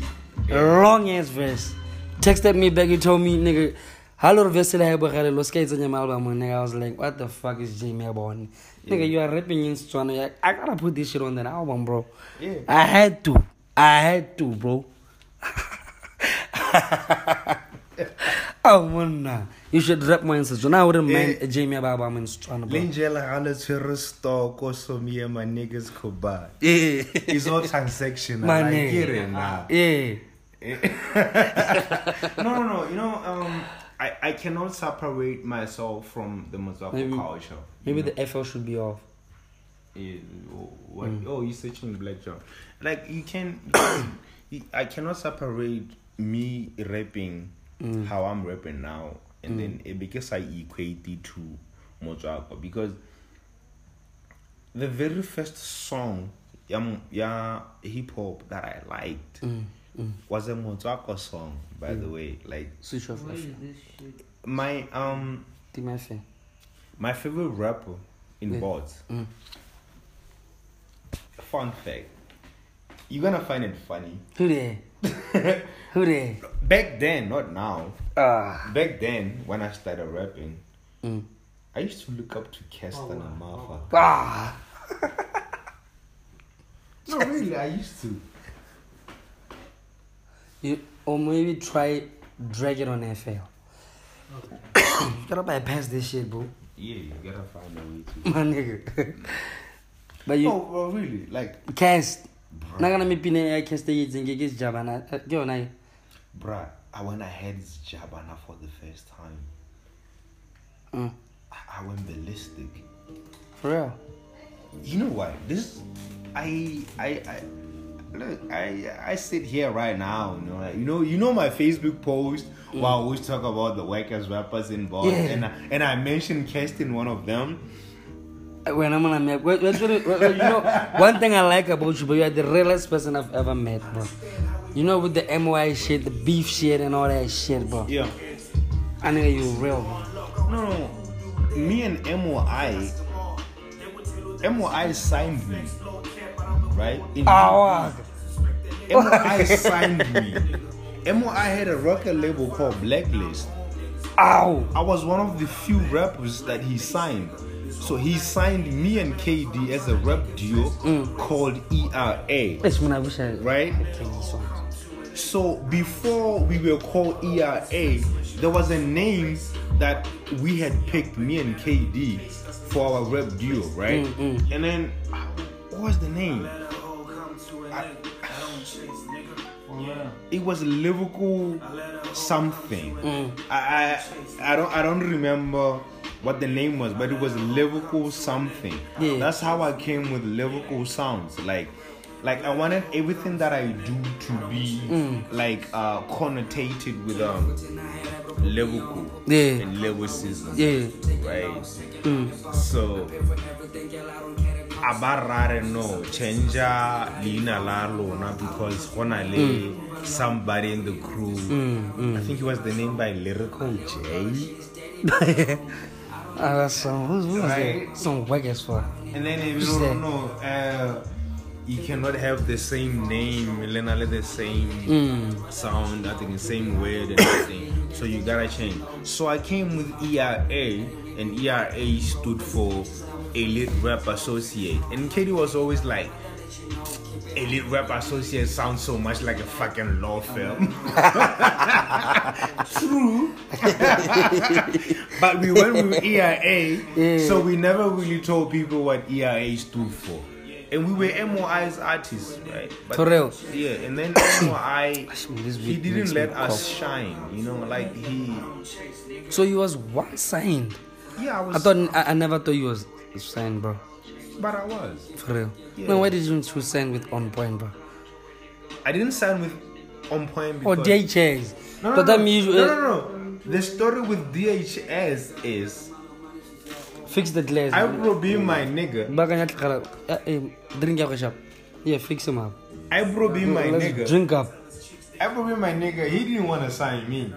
S2: long ass verse. Texted me back, you told me, nigga, hello, verse I have a los skates on your album. Nigga, I was like, what the fuck is Jamie about? Nigga, you are rapping in. Like, I gotta put this shit on that album, bro.
S20: Yeah.
S2: I had to. I had to, bro. oh, man, nah. You should rap more in Setswana. I wouldn't mind a Jamie album in Setswana, bro.
S20: Lingela hala tshwere stoko so me and my niggas could buy.
S2: Yeah.
S20: It's all transactional.
S2: My
S20: I get it now.
S2: Yeah.
S20: no, no, no. You know, um, I, I cannot separate myself from the
S2: Maybe-
S20: culture.
S2: Maybe the FL should be off.
S20: Yeah, oh, what?
S2: Mm.
S20: Oh, you're searching Black John. Like you can, you I cannot separate me rapping
S2: Mm.
S20: how I'm rapping now, and
S2: Mm.
S20: then it, because I equate it to Motswako because the very first song, yeah, hip hop that I liked
S2: Mm, mm.
S20: was a Motswako song, by the
S2: Mm.
S20: way. Like
S2: Switch off.
S21: What this shit?
S20: my um,
S2: Think my fan.
S20: my favorite rapper in
S2: Yeah.
S20: bots.
S2: Mm.
S20: Fun fact. You're gonna find it funny.
S2: Who there? Who there?
S20: Back then, not now.
S2: Ah.
S20: Back then, when I started rapping,
S2: Mm.
S20: I used to look up to Keston and Martha.
S2: Ah.
S20: No, really, I used to.
S2: You, or maybe try drag it on FL. you gotta bypass this shit, bro.
S20: Yeah, you gotta find a way to.
S2: My nigga. but you.
S20: Oh, well, really? Like,
S2: Cast. Nagana mi pine ya cast yi zinge gis jabana. Yo na.
S20: bruh, I, when I heard Jabana for the first time,
S2: Mm.
S20: I, I went ballistic.
S2: For real.
S20: You know what? This, I, I, I, look, I, I sit here right now. You know, like, you know, you know my Facebook post where I mm. always talk about the workers rappers involved,
S2: Yeah.
S20: and I, and I mentioned Keston, one of them.
S2: Uh, when I'm gonna wait, you know, one thing I like about you, but you are the realest person I've ever met, bro. You know, with the MY shit, the beef shit, and all that shit, bro.
S20: Yeah.
S2: Ah, I know you're real, bro.
S20: No, no, me and MOI, MOI signed me, right? In
S2: Ah,
S20: MOI signed me. MOI had a record label called Blacklist.
S2: Ow!
S20: I was one of the few rappers that he signed. So he signed me and KD as a rap duo called ERA.
S2: Yes, man, I wish I.
S20: Right? so before we were called ERA, there was a name that we had picked, me and KD, for our rap duo, right?
S2: Mm,
S20: And then, what was the name? It was Liverpool something.
S2: Mm.
S20: I, I I don't I don't remember what the name was, but it was Liverpool something.
S2: Yeah.
S20: That's how I came with Liverpool sounds. Like like I wanted everything that I do to be
S2: Mm.
S20: like uh connotated with um Liverpool
S2: Yeah.
S20: and lyricism.
S2: Yeah.
S20: Right.
S2: Mm.
S20: So abarare no change leina la lona because gona le somebody in the crew
S2: Mm, mm.
S20: i think he was the name by lyrical j
S2: Ah, that's some who's who's
S20: Right.
S2: that? Some whack as fuck.
S20: and then if you don't know uh, you cannot have the same name Lena the same
S2: Mm.
S20: sound I think the same word and everything so you gotta change so I came with ERA and ERA stood for Elite Rap Associate and Katie was always like Elite Rap Associate sounds so much like a fucking law firm. True. but we went with ERA, so we never really told people what ERA stood for. And we were MOI's artists, right? But-
S2: For real?
S20: Yeah, and then MOI, he didn't let us
S2: cough.
S20: shine, you know, like he.
S2: So you was one signed.
S20: Yeah, I was.
S2: I thought I, I never thought you was signed, bro.
S20: But I was.
S2: For real.
S20: Yeah.
S2: Man, why did you choose sign with On Point, bro?
S20: I didn't sign with On Point
S2: Or
S20: because.
S2: DHS.
S20: No, no,
S2: But
S20: no,
S2: that means
S20: no, no, no. The story with DHS is
S2: Fix the glass.
S20: I will be my nigga.
S2: Eh, eh, drink your shop. Yeah, fix him up.
S20: I will be my nigga.
S2: Drink up.
S20: I will be my nigga. He didn't want to sign me.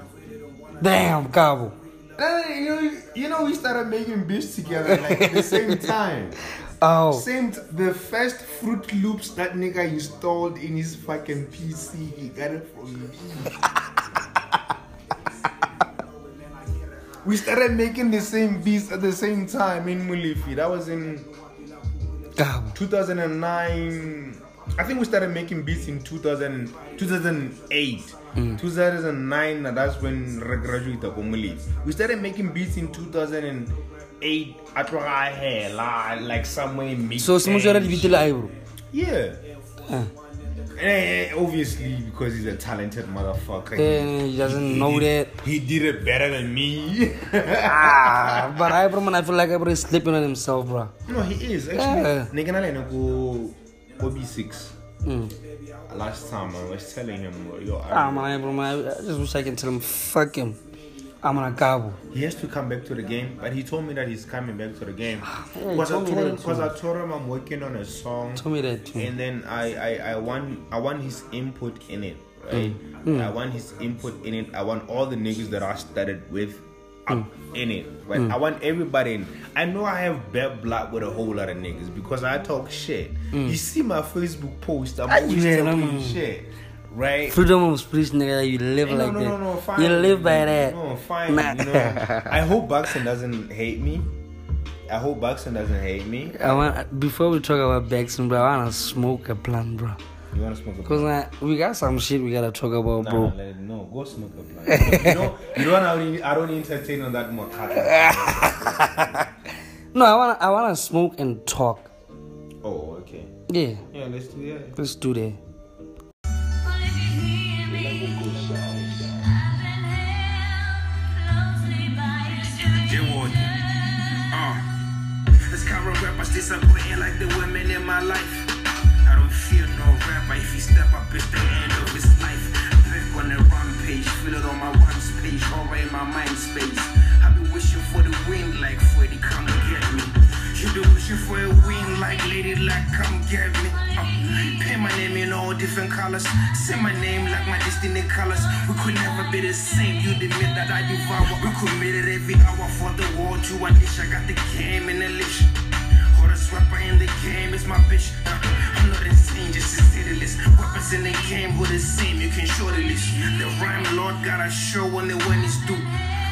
S2: Damn, Cabo.
S20: Uh, you know, you know, we started making beats together like at the same time.
S2: Oh.
S20: Same. T- the first Fruity Loops that nigga installed in his fucking PC, he got it from me. we started making the same beats at the same time in Mulifi. That was in 2009. I think we started making beats in 2000, 2008.
S2: Mm.
S20: 2009, now that's when re graduated from Mulifi. We started making beats in 2008. At Hela, like somewhere in mid.
S2: So se mo jwara lebitse le ae, bro.
S20: Yeah.
S2: Ah.
S20: Eh, obviously, because he's a talented motherfucker.
S2: Eh, he doesn't know
S20: did, He did it better than me.
S2: ah, but I, bro, man, I feel like I bro is sleeping on himself, bro.
S20: No, he is actually.
S2: Yeah.
S20: Nigga, na OB6.
S2: Mm.
S20: Last time I was telling him, yo,
S2: Ah,
S20: I,
S2: man, I, bro, man, I just wish I can tell him, fuck him. I'm gonna Cabo.
S20: he has to come back to the game. But he told me that he's coming back to the game.
S2: Yeah,
S20: Because I
S2: told
S20: him. I told him I'm working on a song.
S2: Told me that too.
S20: And then I, I, I want, I want his input in it, right?
S2: Mm.
S20: I want his input in it. I want all the niggas that I started with up in it. Right?
S2: Mm.
S20: I want everybody in. I know I have bad blood with a whole lot of niggas because I talk shit.
S2: Mm.
S20: You see my Facebook post, I'm
S2: Ah,
S20: always
S2: yeah,
S20: talking
S2: man.
S20: shit. Right?
S2: Freedom of speech, nigga, you live
S20: no,
S2: like
S20: no,
S2: that.
S20: no, no, fine.
S2: You live by that.
S20: No, fine.
S2: Nah.
S20: You know, I hope Baxton doesn't hate me. I hope Baxton doesn't hate me.
S2: I want before we talk about Baxton, bro. I wanna smoke a blunt, bro.
S20: You wanna smoke a
S2: Cause like, we got some shit we gotta talk about,
S20: Nah,
S2: bro.
S20: let it, no, go smoke a blunt. you know, you don't. I don't, I don't entertain on that more.
S2: No, I wanna, I wanna smoke and talk.
S20: oh, okay.
S2: Yeah,
S20: Yeah, let's do that.
S2: let's do that.
S21: Uh, this current rappers disappointing like the women in my life. Rapper if he step up, it's the end of his life. Back on the rampage, feel it on my one's page, or in my mind space. I've been wishing for the wind like Freddy, come get me. You been wishing for a win like Lady Luck, come get me. Uh, paint my name in all different colors. Say my name like my destiny colors. We could never be the same. You admit that I devour. We committed every hour for the war to unleash. I got the game in the leash. Rapper in the game is my bitch. Uh, I'm not insane, just a city list. Weapons in the game who the same. You can show the list. The rhyme lord gotta show when the when it's due.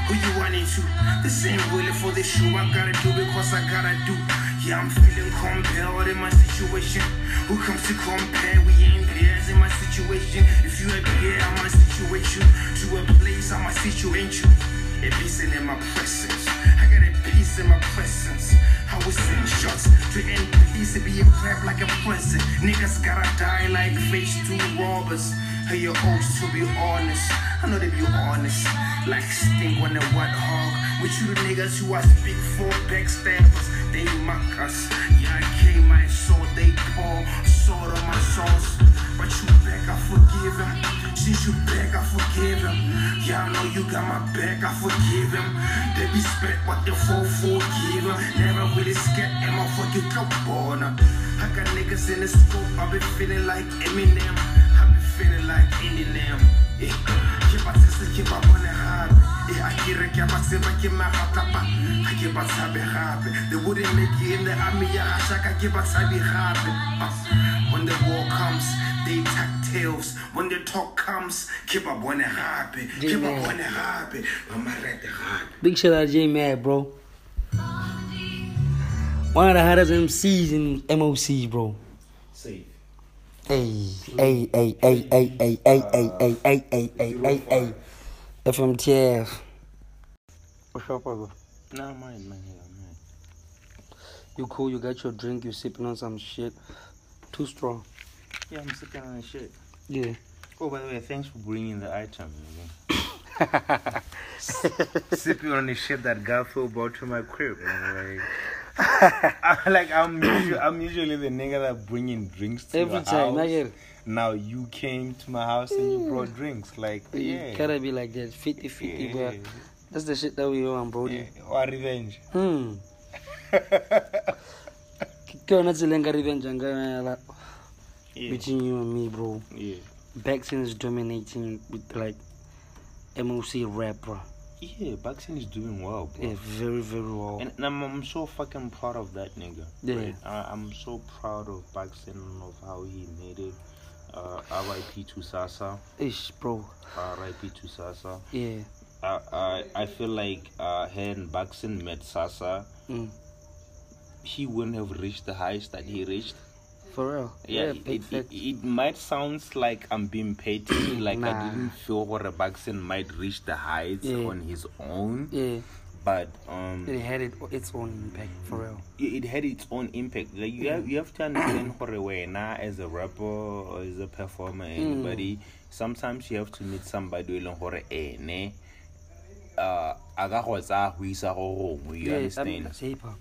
S21: Who you running to? The same willing for the shoe. I gotta do because I gotta do. Yeah, I'm feeling compelled in my situation. Who comes to compare? We ain't theirs in my situation. If you here, I might situate you to a place I might situate you. A peace in my presence. I got a peace in my presence. I was send shots to end peace to be a crap like a present. Niggas gotta die like phase two robbers. Hey, your oaths to be honest. I know they be honest. Like stink on the white hog. With you the niggas who I speak for backstabbers. They mock us. Yeah, I came, I saw they pour sword on my sauce. But you back, I forgive him. Since you back, I forgive him. Yeah, I know you got my back, I forgive him. They be spent what the four forgive him. Never really scared, and my fucking cup born. I got niggas in the scope, I be feeling like Eminem. I be feeling like Eminem. Yeah, keep my sister, keep my money hard. Yeah, I get it, keep my heart up. I keep my. They wouldn't make in the army, yeah, I shaka, keep my sabi happy. When the war comes, they tuck tails. When the talk comes, keep up when it happy. Keep up when it happy. Mama read the heart.
S2: Big shout out to J Mad, bro. One of the hottest MCs in MOC, bro.
S20: Safe.
S2: Hey, hey, hey, hey, hey, hey, hey, hey, hey, hey, hey, hey, hey, hey. FMTF. What's up, brother?
S20: No, mine, mine, yeah, mine.
S2: You cool, you got your drink, you sipping on some shit. Too strong.
S20: Yeah, I'm sipping on the shit.
S2: Yeah.
S20: Oh, by the way, thanks for bringing the item. sipping on the shit that Garfield brought to my crib. Like, I- like I'm usually, I'm usually the nigga that bringing drinks to
S2: Every
S20: your
S2: time,
S20: house. Now you came to my house and you brought drinks. Like, yeah.
S2: You gotta be like that, 50 50,
S20: Yeah.
S2: bro. That's the shit that we want, bro.
S20: Or revenge.
S2: Hmm. Ke yona tsela nka revenge ka yona between you and me, bro.
S20: Yeah.
S2: Baxton is dominating with like MOC rap, bro.
S20: Yeah, Baxton is doing well, bro.
S2: Yeah, very, very well.
S20: And, and I'm, I'm so fucking proud of that nigga.
S2: Yeah.
S20: Right? I, I'm so proud of Baxton of how he made it. Uh, RIP to Sasa.
S2: Ish, bro.
S20: RIP to Sasa.
S2: Yeah.
S20: I, I, I feel like uh, her and Baxton met Sasa.
S2: Mm.
S20: He wouldn't have reached the heights that he reached.
S2: For real.
S20: Yeah,
S2: Yeah,
S20: it, it, it, might sound like I'm being petty, like I didn't feel what a Baxton might reach the heights
S2: Yeah.
S20: on his own.
S2: Yeah.
S20: But um,
S2: It had it, its own impact, for real.
S20: it, it had its own impact. Like you have, you have to understand for a way now as a rapper or as a performer,
S2: Mm.
S20: anybody. Sometimes you have to meet somebody who hore ene. Uh, aga go tsa go isa go gongwe, you
S2: Yeah, I mean,
S20: understand?
S2: that's hip hop.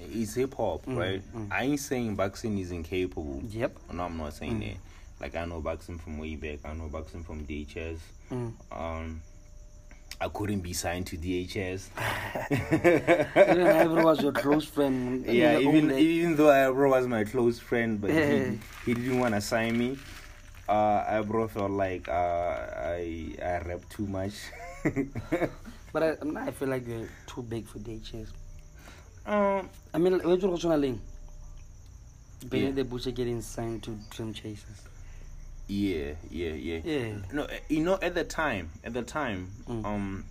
S20: It's hip hop,
S2: Mm,
S20: right?
S2: mm.
S20: I ain't saying Baxton is incapable.
S2: Yep.
S20: No, I'm not saying
S2: Mm.
S20: that. Like I know Baxton from way back. I know Baxton from DHS.
S2: Mm.
S20: Um, I couldn't be signed to DHS.
S2: Even Ivor was your close friend.
S20: yeah, even even though Ibro was my close friend, but he, he didn't want to sign me. Uh, Ibro felt like uh, I I rap too much.
S2: But I, I'm not- I feel like you're too big for DHS.
S20: Um,
S2: I mean, when you're going Benny
S20: Yeah.
S2: the Butcher getting signed to Dream Chasers.
S20: Yeah, yeah, yeah.
S2: Yeah.
S20: No, eh, you know, at the time, at the time, um,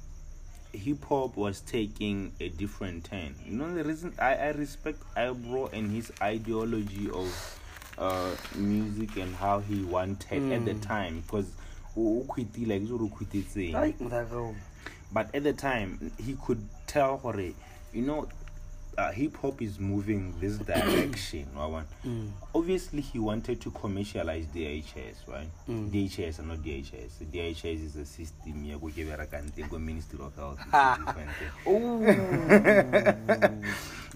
S20: hip hop was taking a different turn. You know, the reason I, I respect Ibro and his ideology of uh music and how he wanted at the
S2: Mm.
S20: time because like but at the time he could tell what you know uh, hip hop is moving this direction wa?
S2: Mm.
S20: obviously he wanted to commercialize DHS right
S2: Mm.
S20: DHS and not DHS DHS is a system ya go ke berekang teng ko Ministry of Health a different.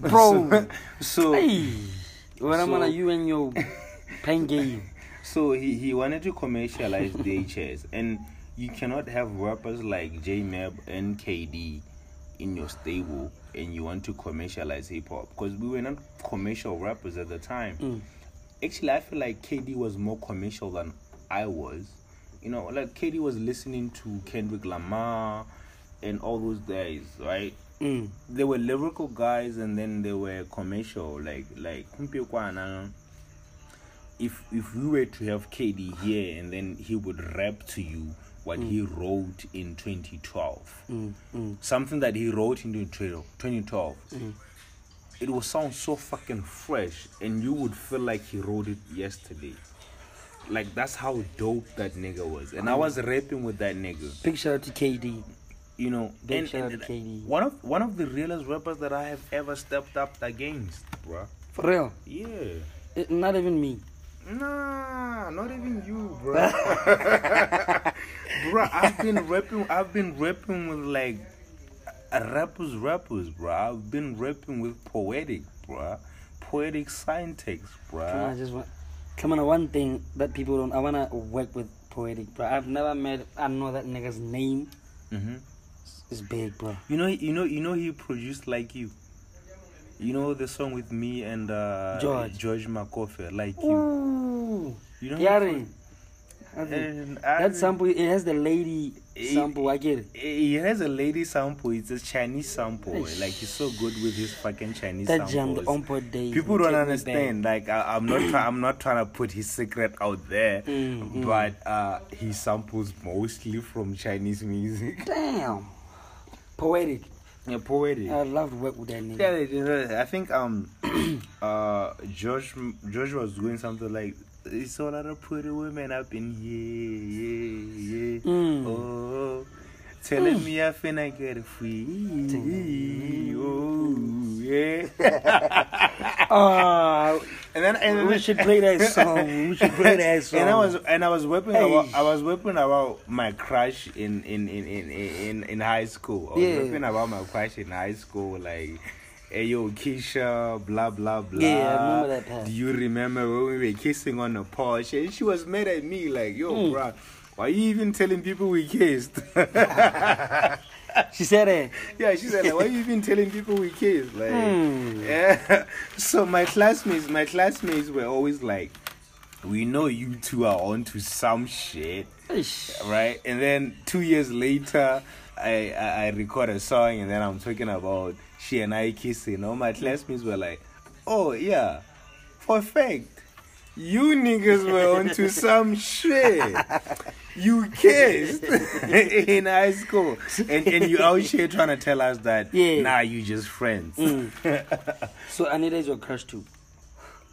S2: Bro.
S20: so
S2: Hey. When I'm
S20: so-
S2: on you and your playing game.
S20: So he, he wanted to commercialize DHS, and you cannot have rappers like J Mab and KD in your stable, and you want to commercialize hip hop because we were not commercial rappers at the time.
S2: Mm.
S20: Actually, I feel like KD was more commercial than I was. You know, like KD was listening to Kendrick Lamar and all those guys, right?
S2: Mm.
S20: They were lyrical guys, and then they were commercial, like like if if we were to have KD here and then he would rap to you what he wrote in 2012,
S2: Mm. Mm.
S20: something that he wrote in 2012, 2012,
S2: Mm.
S20: it will sound so fucking fresh, and you would feel like he wrote it yesterday. Like that's how dope that nigga was, and I was rapping with that nigga.
S2: Big shout out to KD.
S20: You know,
S2: Big shout out to KD.
S20: one of one of the realest rappers that I have ever stepped up against, bruh.
S2: For real.
S20: Yeah.
S2: It, not even me.
S20: Nah, not even you, bro. bro, I've been rapping. I've been rapping with like rappers, rappers, bro. I've been rapping with poetic, bro. Poetic syntax,
S2: Come on, I just want. Come on, one thing that people don't. I wanna work with poetic, bro. I've never met. I know that nigga's name
S20: hmm
S2: is big, bro.
S20: You know, you know, you know. He produced like you. You know the song with me and uh,
S2: George.
S20: George Makofe, like you.
S2: Ooh.
S20: You know.
S2: Yari.
S20: And
S2: That sample, it has the lady sample. I get it.
S20: He has a lady sample. It's a Chinese sample.
S2: Eish.
S20: Like he's so good with his fucking Chinese
S2: That jam,
S20: samples.
S2: days.
S20: People don't understand. Like I, I'm not. Try, I'm not trying to put his secret out there,
S2: Mm, mm.
S20: but uh, he samples mostly from Chinese music.
S2: Damn. Poetic.
S20: Yeah, poetic.
S2: I love to work with that nigga.
S20: Yeah, I think um, uh, Josh Josh was doing something like. It's all lot of pretty women up in here, yeah, yeah.
S2: Mm.
S20: Oh, telling me I finna get free. Oh, yeah.
S2: Ah,
S20: and then and
S2: we should play that song. We should play that song.
S20: And I was and I was whipping
S2: Hey.
S20: about I was whipping about my crush in in in in in, in high school. I was
S2: Yeah.
S20: whipping about my crush in high school, like. Hey yo, Keisha, blah blah blah.
S2: Yeah, I remember that part.
S20: Do you remember when we were kissing on the porch? And she was mad at me, like, yo,
S2: Mm.
S20: bruh, why you even telling people we kissed?
S2: she said it.
S20: Yeah, she said, like, why are you even telling people we kissed? Like,
S2: Hmm.
S20: yeah. So my classmates, my classmates were always like, we know you two are onto some shit, right? And then two years later, I, I I record a song, and then I'm talking about she and I kissing. All my classmates were like, oh yeah, for a. You niggas were onto some shit. You kissed in high school, and and you out here trying to tell us that
S2: Yeah.
S20: nah, you just friends.
S2: Mm. So Anita is your crush too.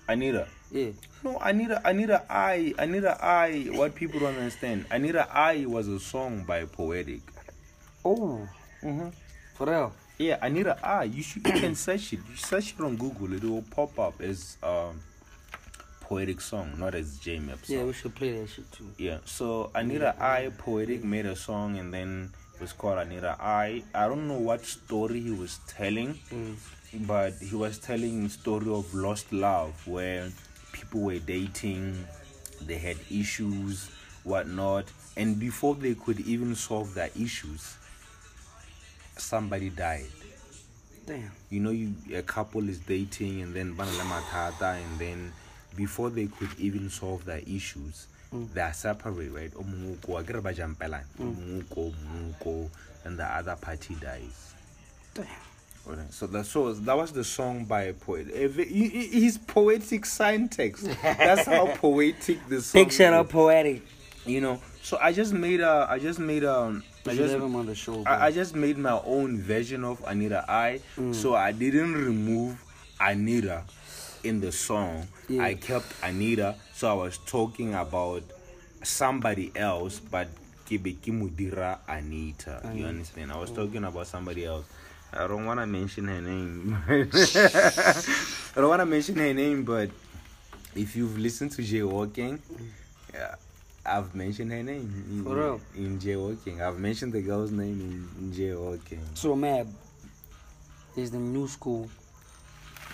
S20: Anita.
S2: Yeah.
S20: No, Anita, Anita I, Anita I, what people don't understand. Anita I was a song by Poetic.
S2: Oh.
S20: Mm-hmm.
S2: For real?
S20: Yeah, I. You should you can search it. You search it on Google. It will pop up as um Poetic song, not as J Map song.
S2: Yeah, we should play that shit too.
S20: Yeah, so Anita I Poetic made a song and then it was called Anita I. I don't know what story he was telling,
S2: Mm.
S20: but he was telling a story of lost love where people were dating, they had issues, whatnot, and before they could even solve their issues, somebody died.
S2: Damn.
S20: You know, you a couple is dating and then matata and then before they could even solve their issues,
S2: Mm.
S20: they are separate, right? Omunguko, akere ba jampelana.
S2: Mm.
S20: Omunguko, omunguko, and the other party dies.
S2: Damn.
S20: So that so that was the song by a poet. A ve- he- he- His poetic syntax. That's how poetic the song. Is.
S2: poetic.
S20: You know, so I just made a, I just made a, I just,
S2: on the show.
S20: I, I just made my own version of Anita I.
S2: Mm.
S20: So I didn't remove Anita in the song.
S2: Yeah.
S20: I kept Anita. So I was talking about somebody else, but Kibiki Mudira Anita. You understand? I was
S2: Mm.
S20: talking about somebody else. I don't want to mention her name. I don't want to mention her name, but if you've listened to Jaywalking, yeah, I've mentioned her name in,
S2: For real?
S20: in Jaywalking. I've mentioned the girl's name in, in Jaywalking.
S2: So Mab is the new school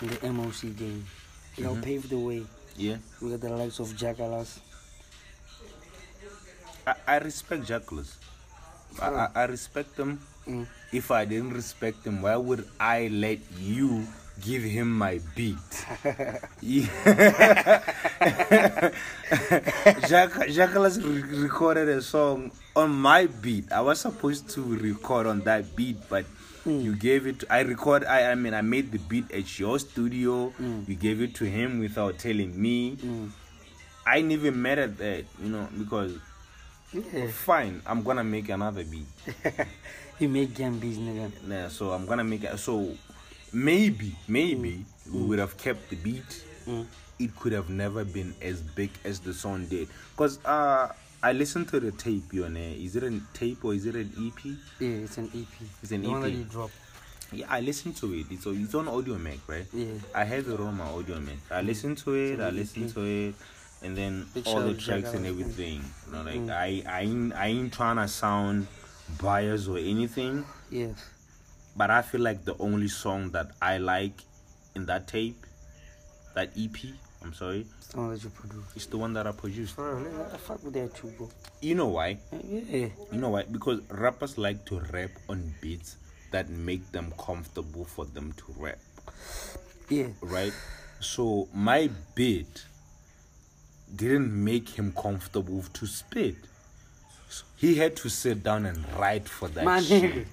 S2: in the MOC game. Y'all
S20: Mhm.
S2: paved the way.
S20: Yeah.
S2: We got the likes of Jackalas.
S20: I, I respect Jackalus. I, I, I respect them.
S2: Mm.
S20: If I didn't respect them, why would I let you give him my beat? Yeah. Jack, re- recorded a song on my beat. I was supposed to record on that beat, but hmm. you gave it. I record. I, I mean, I made the beat at your studio. Hmm. You gave it to him without telling me. Hmm. I ain't even mad at that, you know, because
S2: Yeah.
S20: fine, I'm gonna make another beat.
S2: you make Gambies, nigga.
S20: Yeah, so I'm gonna make it. So maybe, maybe
S2: Mm.
S20: we would have kept the beat. It could have never been as big as the song did. Cause uh, I listened to the tape. You know, is it a tape or is it an EP?
S2: Yeah, it's an EP.
S20: It's an
S2: the
S20: EP.
S2: one that you dropped.
S20: Yeah, I listened to it. It's, it's on Audiomack, right?
S2: Yeah.
S20: I have it on my Audiomack. I listened to it. I listened to it, and then all the tracks and everything. You know, like
S2: Mm.
S20: I, I, ain't, I ain't trying to sound biased or anything.
S2: Yes.
S20: But I feel like the only song that I like in that tape, that EP, I'm sorry,
S2: It's the one that you produced.
S20: it's the one that I produced.
S2: Real, I fuck with that too, bro.
S20: You know why?
S2: Uh, yeah.
S20: You know why? Because rappers like to rap on beats that make them comfortable for them to rap.
S2: Yeah.
S20: Right? So my beat didn't make him comfortable to spit. So he had to sit down and write for that
S2: My
S20: shit.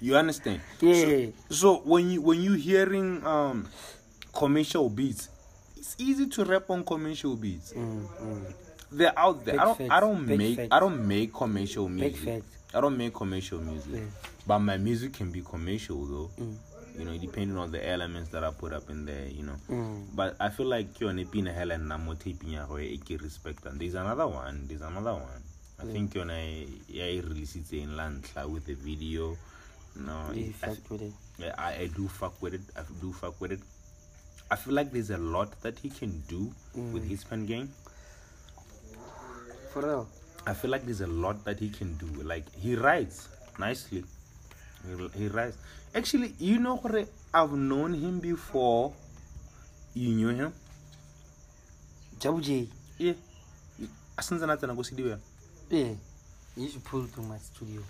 S20: You understand?
S2: Yeah.
S20: So, so when you when you hearing um commercial beats, it's easy to rap on commercial beats. They're out there.
S2: Big
S20: I don't
S2: facts,
S20: I don't
S2: big
S20: make
S2: facts.
S20: I don't make commercial music. I don't make commercial music. But my music can be commercial though.
S2: Mm.
S20: You know, depending on the elements that I put up in there, you know.
S2: Mm.
S20: But I feel like you're a hell and namo taping respect and there's another one. There's another one. I
S2: Yeah.
S20: think you're yeah release it in Lantla with the video. No,
S2: You
S20: I-
S2: fucked with it.
S20: yeah, I, I do fuck with it. I do fuck with it. I feel like there's a lot that he can do with
S2: Mm.
S20: his pen game.
S2: For real.
S20: I feel like there's a lot that he can do. Like he writes nicely. He, he writes. Actually, you know what? I've known him before. You knew him.
S2: Jabu J.
S20: Yeah. Asinza na tena go Sidibe.
S2: Yeah. You should pull to my studio.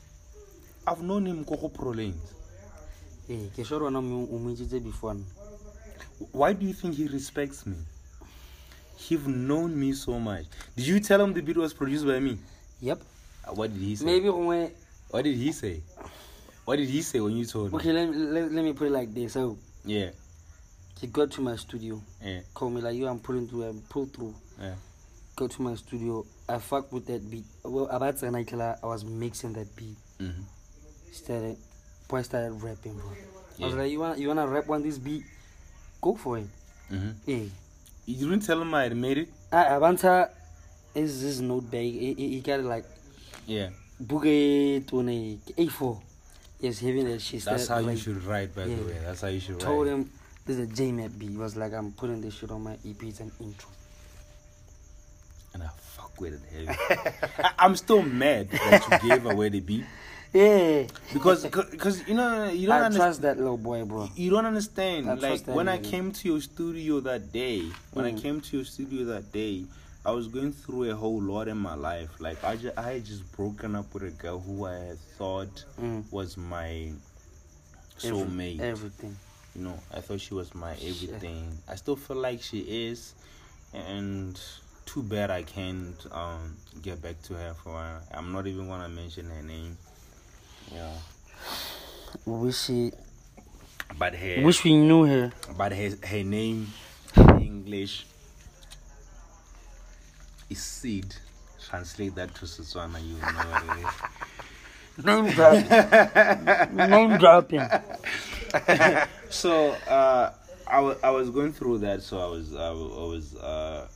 S20: I've known him go Pro Lanes.
S2: Yeah, ke sure wena o mo itsitse before.
S20: Why do you think he respects me? He've known me so much. Did you tell him the beat was produced by me?
S2: Yep.
S20: Uh, What did he say?
S2: Maybe when
S20: What did he say? What did he say when you told him?
S2: Okay, let, let, let me put it like this. So
S20: Yeah.
S2: he got to my studio.
S20: Yeah.
S2: Call me like you. I'm pulling through. I'm pull through.
S20: Yeah.
S2: Go to my studio. I fuck with that beat. Well, about night I was mixing that beat.
S20: Mhm.
S2: Started, boy started rapping, bro. I was like, you want you wanna rap on this beat? Go for it.
S20: Mhm.
S2: Yeah.
S20: You didn't tell him I had made it?
S2: I Avanta is this note bag. He, he he got it like
S20: Yeah.
S2: Bouquet on a A4. Yes, having that shit.
S20: That's
S2: started
S20: how you should write, by the way. That's how you should
S2: Told
S20: write.
S2: Told him this is a JMAP beat. He was like, I'm putting this shit on my EP. It's an intro.
S20: And I fuck with it heavy. I, I'm still mad that you gave away the beat.
S2: Yeah.
S20: Because, because you know, you don't
S2: I
S20: understand.
S2: trust that little boy, bro.
S20: You don't understand.
S2: I
S20: like when I came to your studio that day, when I
S2: Mm.
S20: came to your studio that day, I was going through a whole lot in my life. Like I just, I had just broken up with a girl who I thought
S2: Mm.
S20: was my
S2: Every-
S20: soulmate.
S2: everything.
S20: You know, I thought she was my everything. I still feel like she is, and too bad I can't um get back to her for. her. I'm not even gonna mention her name. Yeah,
S2: Wish he,
S20: but her.
S2: wish we knew her.
S20: But her, her name in English is Seed. Translate that to Setswana, you know what it is.
S2: Name dropping. Name dropping.
S20: so uh, I wa- I was going through that, so I was I wa- I was uh,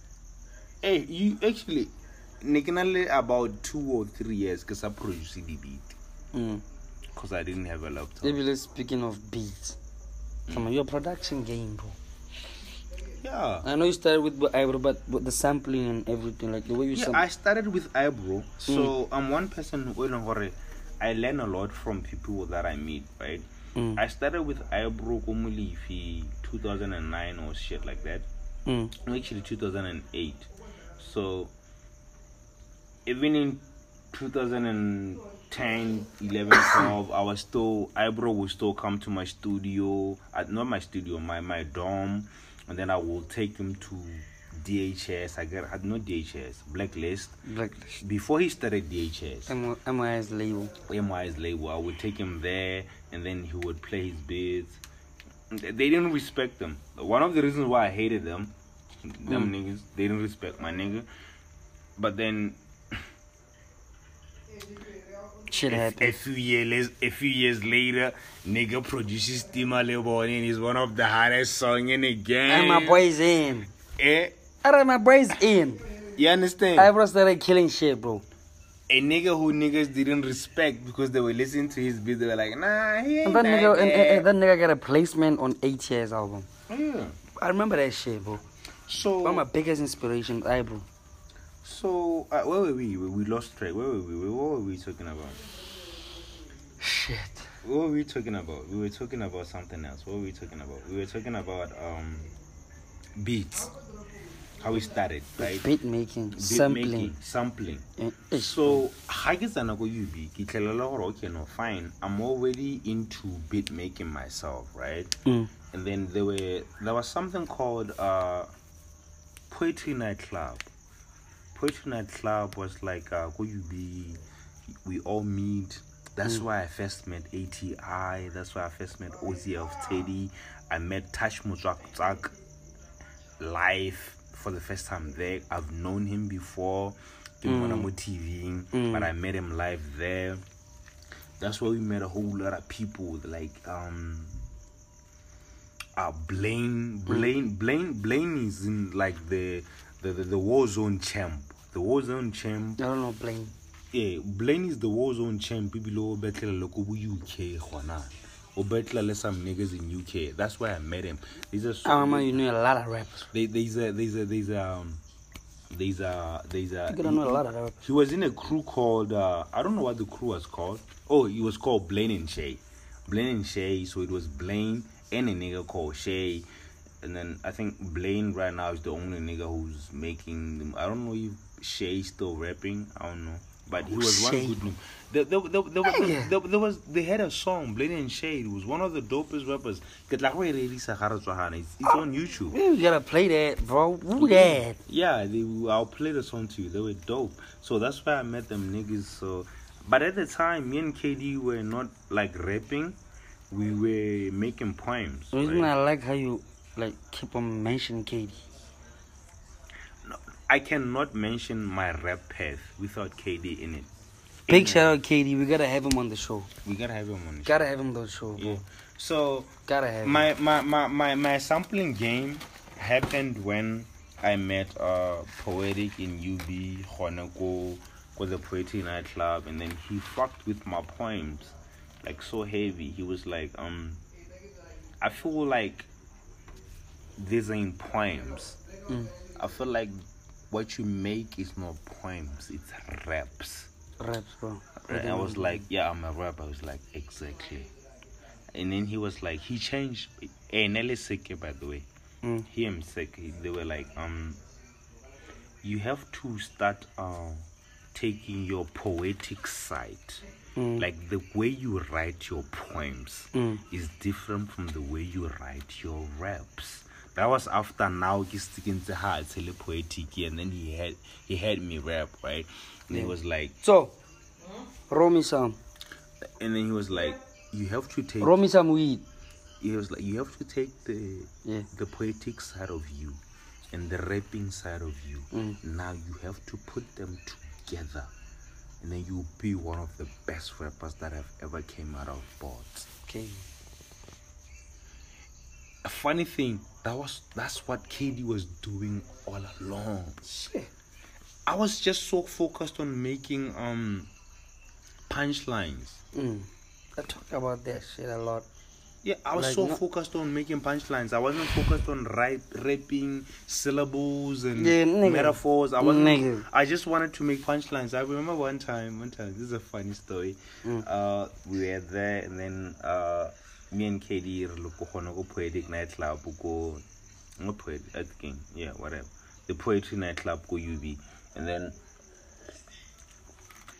S20: hey you actually Nikinale about two or three years because I produced the beat
S2: Mm.
S20: because I didn't have a laptop.
S2: Maybe let's speaking of beats. Come on, your production game, bro.
S20: Yeah.
S2: I know you started with Ibro, but with the sampling and everything, like the way you
S20: Yeah,
S2: sam-
S20: I started with Ibro. So I'm one person who hurry. I learn a lot from people that I meet, right?
S2: Mm.
S20: I started with Ibro Komulifi 2009 or shit like that.
S2: Mm.
S20: Actually 2008. So even in 2010, 11, 12, I was still Ibro would still come to my studio, uh, not my studio, my my dorm, and then I will take him to DHS. I get had no DHS blacklist.
S2: Blacklist.
S20: Before he started DHS,
S2: M- MI's label.
S20: MI's label. I would take him there, and then he would play his beats. They they didn't respect them. One of the reasons why I hated them, them
S2: Mm.
S20: niggas, they didn't respect my nigga. But then A, a few years a few years later, nigga produces Tima Lebon and is one of the hottest song in the game.
S2: And my boys in.
S20: Eh?
S2: Alright, my boys in.
S20: You understand?
S2: I bro started killing shit, bro.
S20: a nigga who niggas didn't respect because they were listening to his beat, they were like, nah, he ain't
S2: And that
S20: that
S2: nigga, and, and- and that nigga got a placement on ATS album.
S20: Yeah.
S2: I remember that shit, bro.
S20: So
S2: one of my biggest inspirations, I bro.
S20: So uh, where were we? We lost track. Where were we? What were we talking about?
S2: Shit.
S20: What were we talking about? We were talking about something else. What were we talking about? We were talking about um beats. How we started, right?
S2: Beat making,
S20: Beat
S2: sampling.
S20: making, sampling.
S2: Eh,
S20: So ha ke tsena go UB ke tlhelela okay no fine I'm already into beat making myself right
S2: Mm.
S20: and then there were there was something called uh poetry night club poetry night club was like uh you be. we all meet that's
S2: Mm.
S20: why I first met ATI that's why I first met Ozzy of Teddy I met Tash Muzak live for the first time there. I've known him before, mm. I'm
S2: Mm.
S20: on TV,
S2: Mm.
S20: but I met him live there. That's where we met a whole lot of people like um uh Blaine Blaine Blaine Blaine is in like the the, the, the war zone champ. The war zone champ.
S2: I don't know Blaine.
S20: Yeah, Blaine is the war zone champ. People battle local UK khona. O battle le some niggas in UK. That's why I met him. These are so
S2: I remember you knew a lot of rappers.
S20: they, there's a there's a there's a um, there's a there's a
S2: You know a lot of rappers.
S20: he was in a crew called uh, I don't know what the crew was called. Oh, it was called Blaine and Shay. Blaine and Shay. So it was Blaine and a nigga called Shay. And then I think Blaine right now is the only nigga who's making them. I don't know if Shay's still rapping. I don't know. But he was
S2: Shay.
S20: one good. There, there, there, there, was-
S2: Hey.
S20: there, there was they had a song, Blaine and Shay. It was one of the dopest rappers. Ke tla go releasa ga re tswa gana. It's, it's on YouTube.
S2: You gotta play that, bro. Who that?
S20: Yeah, they, I'll play the song to you. They were dope. So that's why I met them niggas. So, but at the time, me and KD were not like rapping. We were making poems.
S2: The reason
S20: right?
S2: I like how you like keep on mentioning Katie.
S20: I cannot mention my rap path without KD in it.
S2: Big shout out Katie. We gotta have him on the show.
S20: We gotta have him on the
S2: Gotta have him on the show, bro.
S20: Yeah. So
S2: Gotta have him.
S20: my, my my my my sampling game happened when I met uh poetic in UB Honako with the poetry nightclub and then he fucked with my poems like so heavy. He was like, um I feel like these ain't poems.
S2: Mm.
S20: I feel like what you make is not poems, it's raps.
S2: Raps, bro.
S20: Right, I was like, yeah, I'm a rapper. I was like, exactly. And then he was like, he changed. Hey, Nelly Seke, by the way.
S2: Mm.
S20: He and Seke, they were like, um, you have to start uh, taking your poetic side.
S2: Mm.
S20: Like the way you write your poems
S2: Mm.
S20: is different from the way you write your raps. That was after now he's sticking to heart, tele poetic, and then he had he had me rap right, and he was like,
S2: So, roll me some.
S20: and then he was like, "You have to take."
S2: Roll me some weed.
S20: He was like, "You have to take the
S2: Yeah.
S20: the poetic side of you, and the rapping side of you.
S2: Mm.
S20: Now you have to put them together, and then you'll be one of the best rappers that have ever came out of boards."
S2: Okay.
S20: A funny thing, that was that's what KD was doing all along.
S2: Shit.
S20: I was just so focused on making um punchlines.
S2: Mm. I talk about that shit a lot.
S20: Yeah, I was
S2: Like,
S20: so
S2: no-
S20: focused on making punchlines. I wasn't focused on rap, rapping syllables and
S2: Yeah,
S20: metaphors. I wasn't.
S2: Nigga.
S20: I just wanted to make punchlines. I remember one time. One time, this is a funny story.
S2: Mm.
S20: Uh, we were there, and then uh, me and KD re look go go poetic nightclub go no poetic I think yeah whatever the poetry nightclub go UB, and then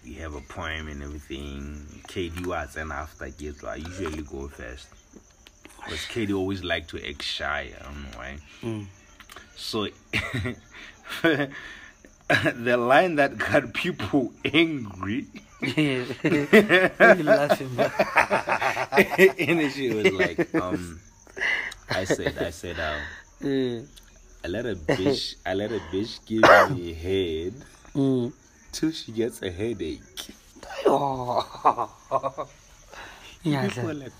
S20: we have a poem and everything. KD was and after get so I usually go first. Because KD always like to act shy. I don't know why.
S2: Mm.
S20: So the line that got people angry.
S2: Yeah. Why you laughing,
S20: and then she was like, um, I said, I said, um. I let a bitch, I let a bitch give me a head
S2: Mm.
S20: till she gets a headache.
S2: Oh. Yeah,
S20: People like,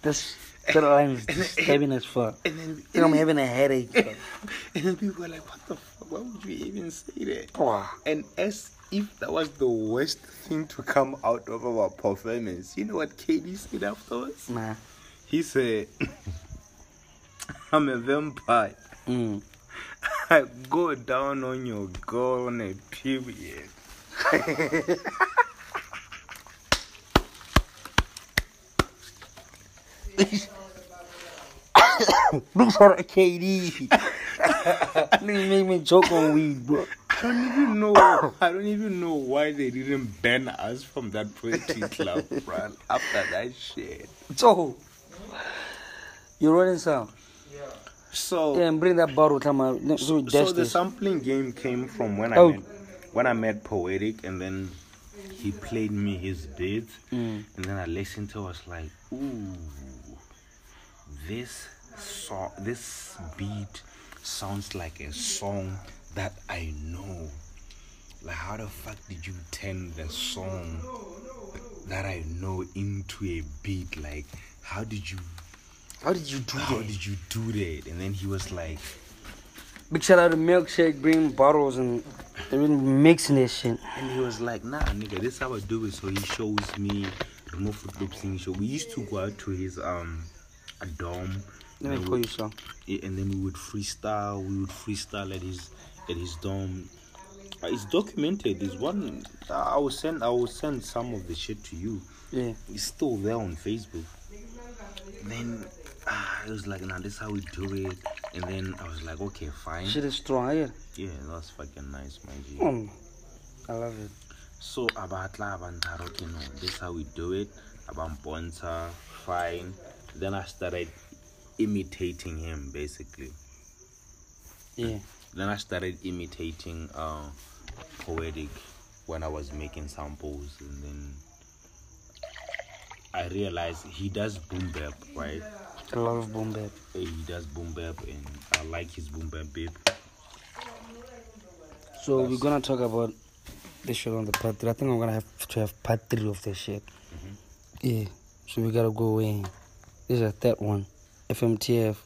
S2: this that line is disturbing as fuck.
S20: And then,
S2: think I'm having a headache.
S20: and then people are like, what the fuck? Why would you even say that?
S2: Wow.
S20: And as if that was the worst thing to come out of our performance, you know what KD said afterwards?
S2: Nah.
S20: He said, I'm a vampire.
S2: Mm.
S20: I go down on your girl on a period.
S2: Look for KD. Nigga made me choke on weed, bro.
S20: I don't even know. I don't even know why they didn't ban us from that poetry club, bro. After that shit.
S2: So, you rolling some?
S20: So
S2: Yeah, and bring that bottle. Come on. So,
S20: so the sampling game came from when I
S2: Oh.
S20: met when I met Poetic, and then he played me his beats,
S2: Mm.
S20: and then I listened to. it, I was like, ooh, this song, this beat sounds like a song that I know. Like, how the fuck did you turn the song that I know into a beat? Like, how did you?
S2: How did you do
S20: How
S2: that?
S20: did you do that? And then he was like.
S2: Big shout out to Milkshake, bringing bottles and they've been mixing this shit.
S20: And he was like, nah, nigga, this how I do it. So he shows me remove Fruit Loop singing show. We used to go out to his um a dorm.
S2: Let me
S20: and
S2: call you some.
S20: And then we would freestyle. We would freestyle at his at his dorm. Uh, it's documented. There's one. I will send. I will send some of the shit to you.
S2: Yeah.
S20: It's still there on Facebook. Then ah, it was like, nah, this how we do it. And then I was like, okay, fine.
S2: Shit is strong, yeah.
S20: That's fucking nice, my G.
S2: Mm. I love it.
S20: So abatla abantaro okay no, this how we do it. About Abamponta, fine. Then I started imitating him basically.
S2: Yeah.
S20: Then I started imitating uh poetic when I was making samples and then I realized he does boom bap, right?
S2: I love boom bap.
S20: He does boom bap and I like his boom bap beat.
S2: So we're gonna talk about this shit on the part three. I think I'm gonna have to have part three of this shit. Yeah. So we gotta go in. This is a third one. FMTF